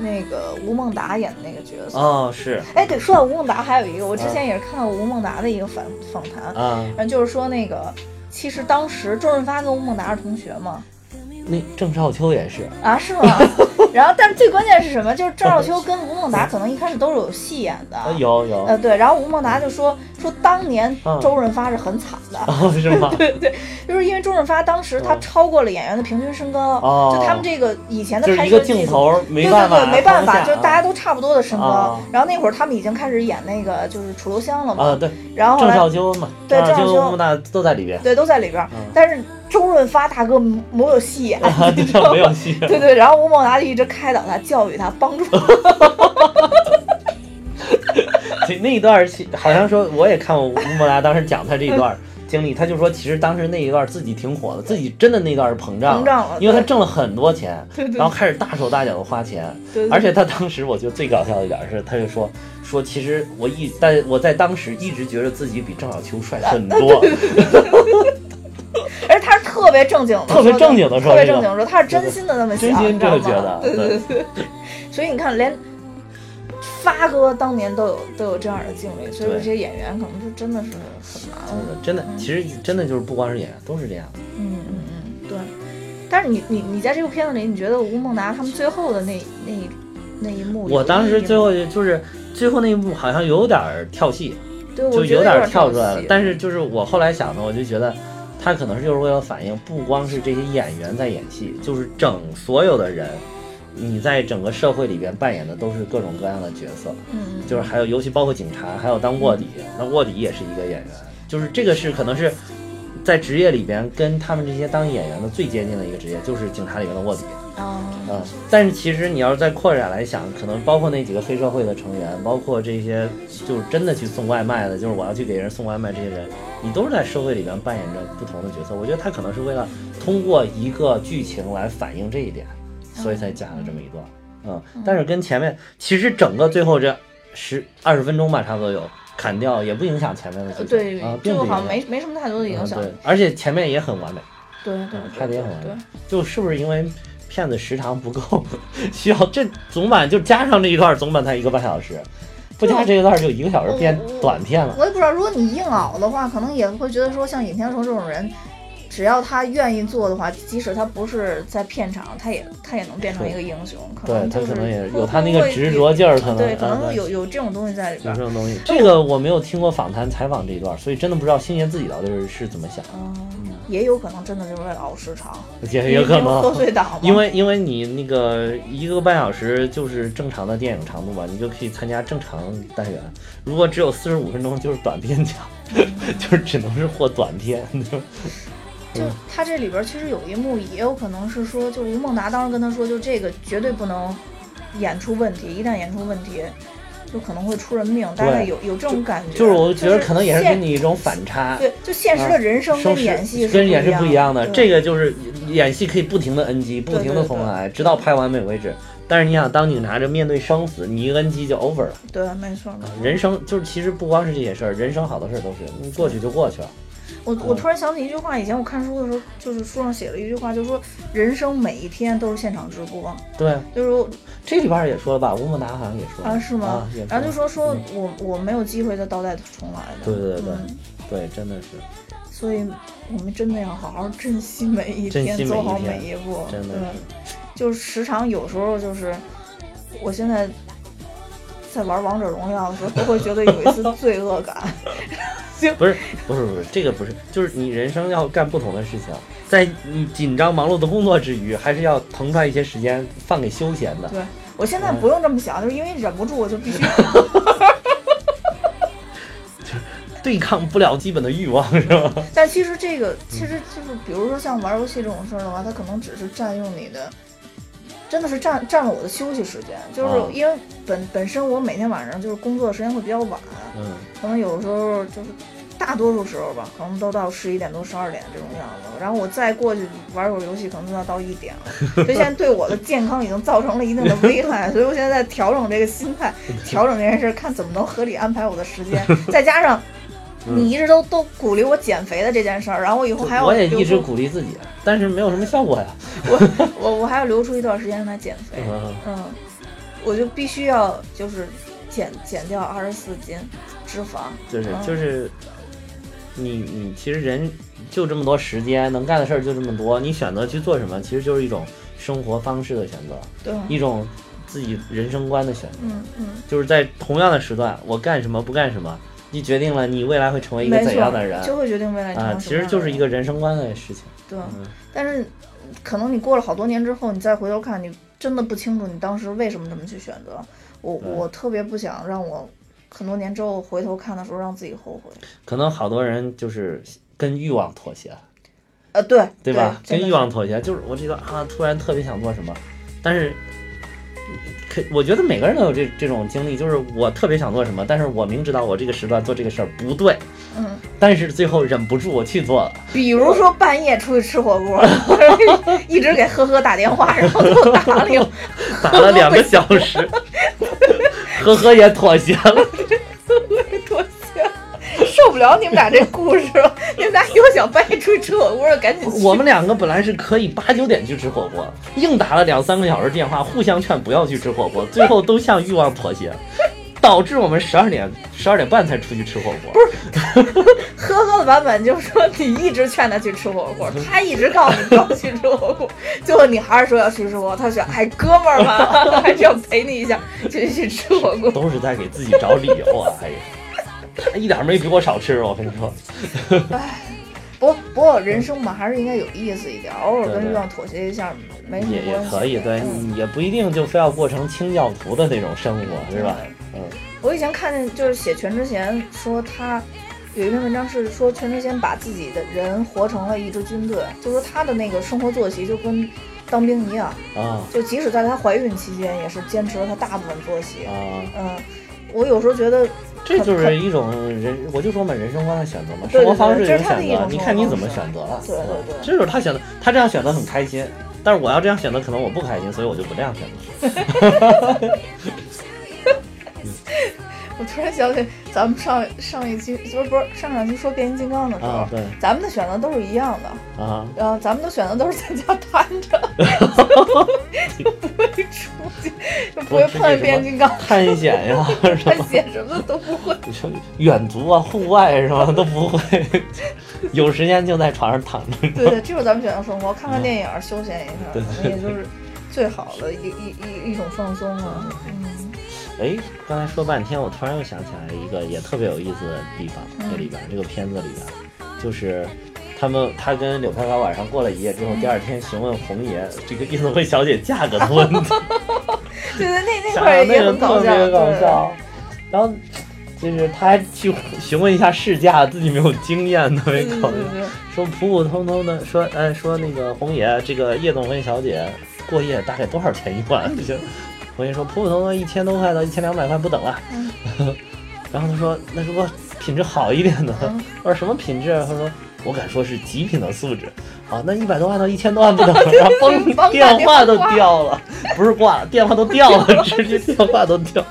那个吴孟达演的那个角色。哦，是。哎，对，说到吴孟达，还有一个，我之前也是看到吴孟达的一个访访谈，啊，然后就是说那个，其实当时周润发跟吴孟达是同学嘛，那郑少秋也是，啊，是吗？<laughs> 然后，但是最关键是什么？就是郑少秋跟吴孟达可能一开始都是有戏演的，啊有有，呃，对，然后吴孟达就说说当年嗯。周润发是很惨的，哦是吗？<laughs> 就是因为周润发当时他嗯。超过了演员的平均身高，哦。就他们这个以前的拍摄技术。镜头没对办法，对对，没办法，就大家都差不多的身高。啊然后那会儿他们已经开始演那个就是楚留香了嘛，啊，对，然后后来少秋嘛，对郑少秋、吴都在里边，对都在里边但是周润发大哥没有戏演，<laughs> 没有戏，对对，然后吴孟达就一直开导他、教育他、帮助他。<laughs> 对那一段儿其好像说我也看过吴孟达当时讲他这一段儿 <laughs> 经历，他就说其实当时那一段儿自己挺火的，自己真的那段儿是膨胀膨胀了因为他挣了很多钱，然后开始大手大脚的花钱，对对而且他当时我觉得最搞笑的一点儿是，他就说说其实我一但我在当时一直觉得自己比郑少秋帅很多，<laughs> 而且他是特别正经的，特别正经的说这个特别正经地说，他是真心的那么想，真心这么觉得对对对。所以你看，连发哥当年都有都有这样的经历，所以说这些演员可能就真的是很难真的真的，其实真的就是不光是演员，都是这样的。嗯嗯嗯，对。但是你你你在这部片子里，你觉得吴孟达他们最后的那那一那一幕我当时最后就是最后那一幕好像有点儿跳戏，对我就有点跳出来了。但是就是我后来想的，我就觉得他可能是就是为了反映，不光是这些演员在演戏，就是整所有的人，你在整个社会里边扮演的都是各种各样的角色，嗯，就是还有尤其包括警察，还有当卧底，那卧底也是一个演员，就是这个是可能是。在职业里边，跟他们这些当演员的最接近的一个职业，就是警察里面的卧底。哦，嗯，但是其实你要是再扩展来想，可能包括那几个黑社会的成员，包括这些就是真的去送外卖的，就是我要去给人送外卖这些人，你都是在社会里边扮演着不同的角色。我觉得他可能是为了通过一个剧情来反映这一点，所以才加了这么一段。嗯，但是跟前面其实整个最后这十二十分钟吧，差不多有砍掉，也不影响前面的剧情。对啊，，并就不。好像没没什么太多的影响。嗯对，而且前面也很完美。对对，拍的也很完美。就是不是因为片子时长不够，需要这总版就加上这一段，总版才一个半小时，不加这一段就一个小时变短片了。我也不知道，如果你硬熬的话，可能也会觉得说，像尹天仇这种人，只要他愿意做的话，即使他不是在片场，他也他也能变成一个英雄。可能就是他可能也有他那个执着劲儿，可能对，可嗯能有有这种东西在里边。有这种东西。这个我没有听过访谈采访这一段，所以真的不知道星爷自己到底是是怎么想的，嗯，也有可能真的就是为了熬时长，也有可能。岁档嘛。因为因为你那个一个半小时就是正常的电影长度吧，你就可以参加正常单元。如果只有四十五分钟，就是短片奖，<laughs> 就是只能是获短片。就 <laughs> 他这里边其实有一幕，也有可能是说，就是吴孟达当时跟他说，就这个绝对不能演出问题，一旦演出问题，就可能会出人命。大概有有这种感觉，就是我觉得可能也是现给你一种反差。对，就现实的人生生跟演戏跟演是不一样的，这个就是演戏可以不停的 NG，不停的重来，直到拍完美为止。但是你想当警察，这面对生死，你一个 NG 就 over 了。对，没错。没错人生就是其实不光是这些事儿，人生好多事儿都是你过去就过去了。我我突然想起一句话，以前我看书的时候，就是书上写了一句话，就是说人生每一天都是现场直播，对，就是这里边也说了吧，吴孟达好像也说了啊是吗啊？然后就说说嗯我我没有机会再倒带重来的，对对对嗯对，真的是，所以我们真的要好好珍惜每一天，走好每一步，真的就是时常有时候就是，我现在在玩王者荣耀的时候，都会觉得有一丝罪恶感。<laughs> 不是不是不是，这个不是，就是你人生要干不同的事情，在你紧张忙碌的工作之余，还是要腾出来一些时间放给休闲的。对我现在嗯不用这么想，就是因为忍不住，我就必须。<laughs> 对抗不了基本的欲望，是吧？但其实这个其实就是，比如说像玩游戏这种事儿的话，它可能只是占用你的，真的是占占了我的休息时间。就是啊因为本本身我每天晚上就是工作的时间会比较晚，嗯，可能有的时候就是大多数时候吧，可能都到十一点多、十二点这种样子。然后我再过去玩会儿游戏，可能就要到一点了。所以现在对我的健康已经造成了一定的危害，<laughs> 所以我现在在调整这个心态，<laughs> 调整这件事，看怎么能合理安排我的时间。再加上你一直都都鼓励我减肥的这件事儿，然后我以后还要我也一直鼓励自己，但是没有什么效果呀。我我我还要留出一段时间来减肥。嗯，嗯，我就必须要就是减减掉二十四斤脂肪。就是嗯就是，你你其实人就这么多时间，能干的事儿就这么多，你选择去做什么，其实就是一种生活方式的选择，对，一种自己人生观的选择。嗯嗯。就是在同样的时段，我干什么不干什么，你决定了你未来会成为一个，怎样的人就会决定未来你啊，成其实就是一个个人生观的事情。对。嗯但是可能你过了好多年之后，你再回头看，你真的不清楚你当时为什么这么去选择。我我特别不想让我很多年之后回头看的时候让自己后悔。可能好多人就是跟欲望妥协，呃，对对吧？跟欲望妥协，就是我这个啊，突然特别想做什么，但是可我觉得每个人都有这这种经历，就是我特别想做什么，但是我明知道我这个时段做这个事儿不对，嗯，但是最后忍不住我去做了。比如说半夜出去吃火锅，<laughs> 一直给呵呵打电话，然后给我打了 <laughs> 打了两个小时，呵呵也妥协了。妥协。受不了你们俩这故事了，<laughs> 你们俩又想半夜出去吃火锅，赶紧。我们两个本来是可以八九点去吃火锅，硬打了两三个小时电话，互相劝不要去吃火锅，最后都向欲望妥协，<laughs> 导致我们十二点十二点半才出去吃火锅。不是，呵呵的版本就是说你一直劝他去吃火锅，他一直告诉你不要去吃火锅，<laughs> 最后你还是说要去吃火锅，他说哎哥们儿嘛，还是要陪你一下，就去吃火锅。都是在给自己找理由啊！哎呀，他一点没比我少吃，我跟你说。不不过人生嘛，还是应该有意思一点，偶尔跟欲望妥协一下没什么也也。可以，对，嗯也不一定就非要过成清教徒的那种生活，是吧？嗯，我以前看见就是写全智贤说他有一篇文章是说全智贤把自己的人活成了一支军队，就说他的那个生活作息就跟当兵一样，啊就即使在她怀孕期间也是坚持了她大部分作息。啊，嗯，我有时候觉得这就是一种人，我就说嘛，人生观的选择嘛，生活方式这一种选择你看你怎么选择了。对对对嗯这就是他选择，他这样选择很开心，但是我要这样选择，可能我不开心，所以我就不这样选择。<laughs> 我突然想起咱们上上一期不是不是上上期说变形金刚的时候，啊，对咱们的选择都是一样的，啊，然后咱们的选择都是在家瘫着，<laughs> 就不会出去，就不会碰见变形金刚，探险呀，<laughs> 探险什么的都不会。远足啊、户外什么都不会，<laughs> 有时间就在床上躺着。对对，这就是咱们选择生活，看看电影，休闲一下，对可能也就是最好的一一一一种放松了。嗯哎，刚才说半天，我突然又想起来一个也特别有意思的地方，嗯这里边这个片子里边，就是他们他跟柳开花晚上过了一夜之后，第二天询问红爷这个夜总会小姐价格的问题，对 <laughs> 对，那那想块儿想那个也很搞笑，特别搞对笑。然后就是他还去询问一下试驾，自己没有经验，特别搞笑。说普普通通的说，哎，说那个红爷，这个夜总会小姐过夜大概多少钱一晚？<laughs> 就红爷说普普通通一千多块到一千两百块不等了。嗯 <laughs> 然后他说，那如果品质好一点的，嗯我说什么品质啊？他说我敢说是极品的素质。啊，那一百多万到一千多万不等，然后帮嘣，电话都掉了，不是挂了，电话都掉了，<laughs> 直接电话都掉，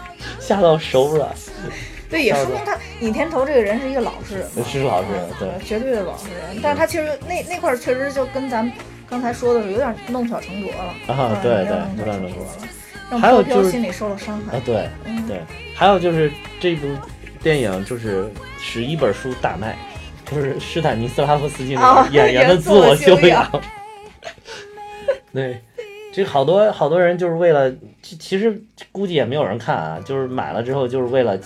吓到手软。<laughs> 对，也说明他尹天仇这个人是一个老实人，是老实人嗯对绝对的老实人。但是他其实那那块确实就跟咱们刚才说的是有点弄巧成拙了嗯啊对对有点弄巧成拙了，让还有飘飘就是心里受了伤害啊，。对嗯对，还有就是这部电影就是使一本书大卖，就是斯坦尼斯拉夫斯基那啊个演 <laughs> 员的自我修养。对，这好多好多人就是为了，其其实估计也没有人看啊，就是买了之后就是为了。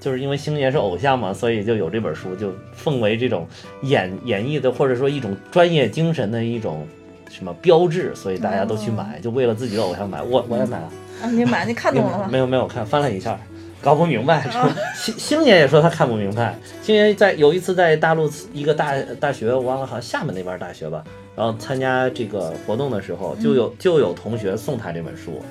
就是因为星爷是偶像嘛，所以就有这本书，就奉为这种演演绎的或者说一种专业精神的一种什么标志，所以大家都去买，就为了自己的偶像买。我我也买了，啊，你买你看懂了吗？没有没有我看，翻了一下，搞不明白。<laughs> 星星爷也说他看不明白。星爷在有一次在大陆一个大大学，我忘了，好像厦门那边大学吧，然后参加这个活动的时候，就有就有同学送他这本书，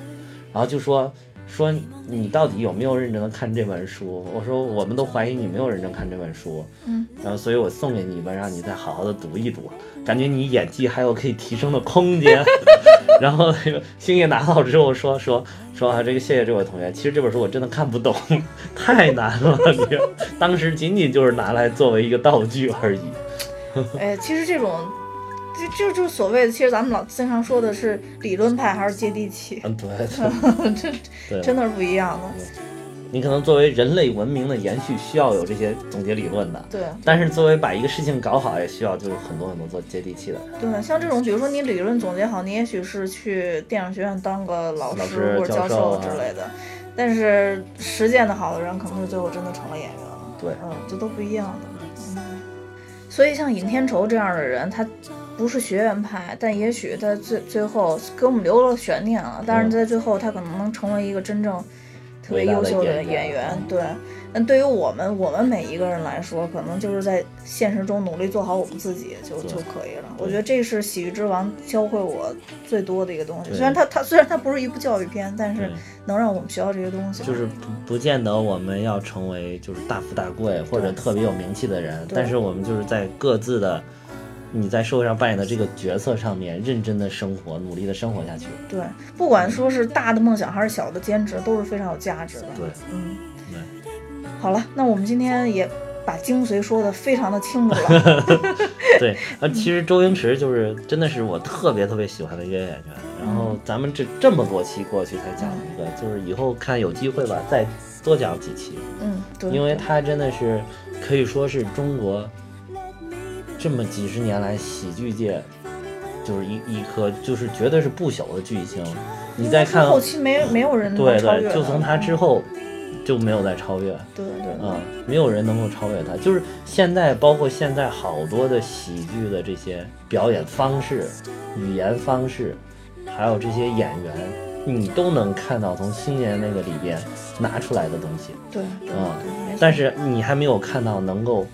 然后就说。说你到底有没有认真的看这本书？我说我们都怀疑你没有认真看这本书，嗯，然后所以我送给你一本，让你再好好的读一读，感觉你演技还有可以提升的空间。<laughs> 然后那个星爷拿到之后说说说啊，这个谢谢这位同学，其实这本书我真的看不懂，<laughs> 太难了，你当时仅仅就是拿来作为一个道具而已。哎，<laughs> 其实这种，就就就所谓的，其实咱们老经常说的是理论派还是接地气，嗯，对，<laughs> 这真的是不一样的。你可能作为人类文明的延续，需要有这些总结理论的。对但是作为把一个事情搞好，也需要就是很多很多做接地气的人。对，像这种，比如说你理论总结好，你也许是去电影学院当个老老师师或者教授之类的，但是实践的好的人，可能是最后真的成了演员了。对嗯，这都不一样的。嗯，所以像尹天仇这样的人，他不是学院派，但也许他最最后给我们留了悬念了。但是嗯在最后，他可能能成为一个真正特别优秀的演员演员。对，那对于我们我们每一个人来说，可能就是在现实中努力做好我们自己就就可以了。我觉得这是《喜剧之王》教会我最多的一个东西。虽然它它虽然它不是一部教育片，但是能让我们学到这些东西。就是不不见得我们要成为就是大富大贵或者特别有名气的人，但是我们就是在各自的你在社会上扮演的这个角色上面认真的生活，努力的生活下去。对，不管说是大的梦想还是小的兼职，都是非常有价值的。对，嗯，对，好了，那我们今天也把精髓说的非常的清楚了。<laughs> <laughs> 对，呃，其实周星驰就是真的是我特别特别喜欢的一个演员。然后咱们这这么多期过去才讲一个，就是以后看有机会吧，再多讲几期，嗯，对，因为他真的是可以说是中国这么几十年来喜剧界就是一一颗就是绝对是不朽的巨星。你再看，后期没没有人能对对，超越的就从他之后就没有再超越。对对对啊、没有人能够超越他。就是现在，包括现在好多的喜剧的这些表演方式、语言方式，还有这些演员，你都能看到从星爷那个里边拿出来的东西。对对啊对，没错但是你还没有看到能够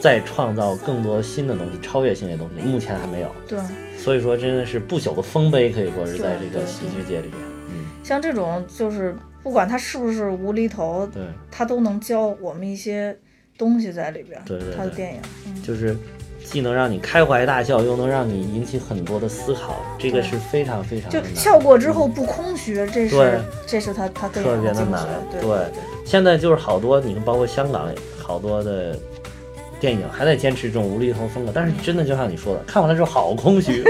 再创造更多新的东西、超越性的东西，目前还没有。对，所以说，真的是不朽的丰碑，可以说是在这个喜剧界里边。嗯，像这种就是不管他是不是无厘头，对，他都能教我们一些东西在里边。对对对他的电影，嗯，就是既能让你开怀大笑，又能让你引起很多的思考，这个是非常非常就的难。笑过之后不空虚，这是这是他他特别的难髓。对对现在就是好多，你看，包括香港好多的电影还在坚持这种无厘头风格但是真的就像你说的看完了之后好空虚。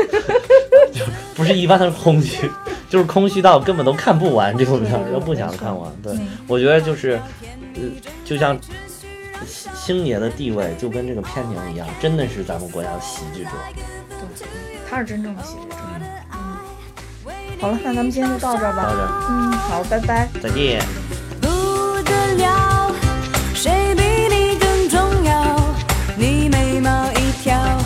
就 <laughs> 不是一般的空虚就是空虚到根本都看不完这种片儿都不想看完对。我觉得就是呃就像星爷的地位就跟这个片名一样真的是咱们国家的喜剧之王对他是真正的喜剧之王好了那咱们今天就到这儿吧。嗯好拜拜。再见。不得了谁你眉毛一挑。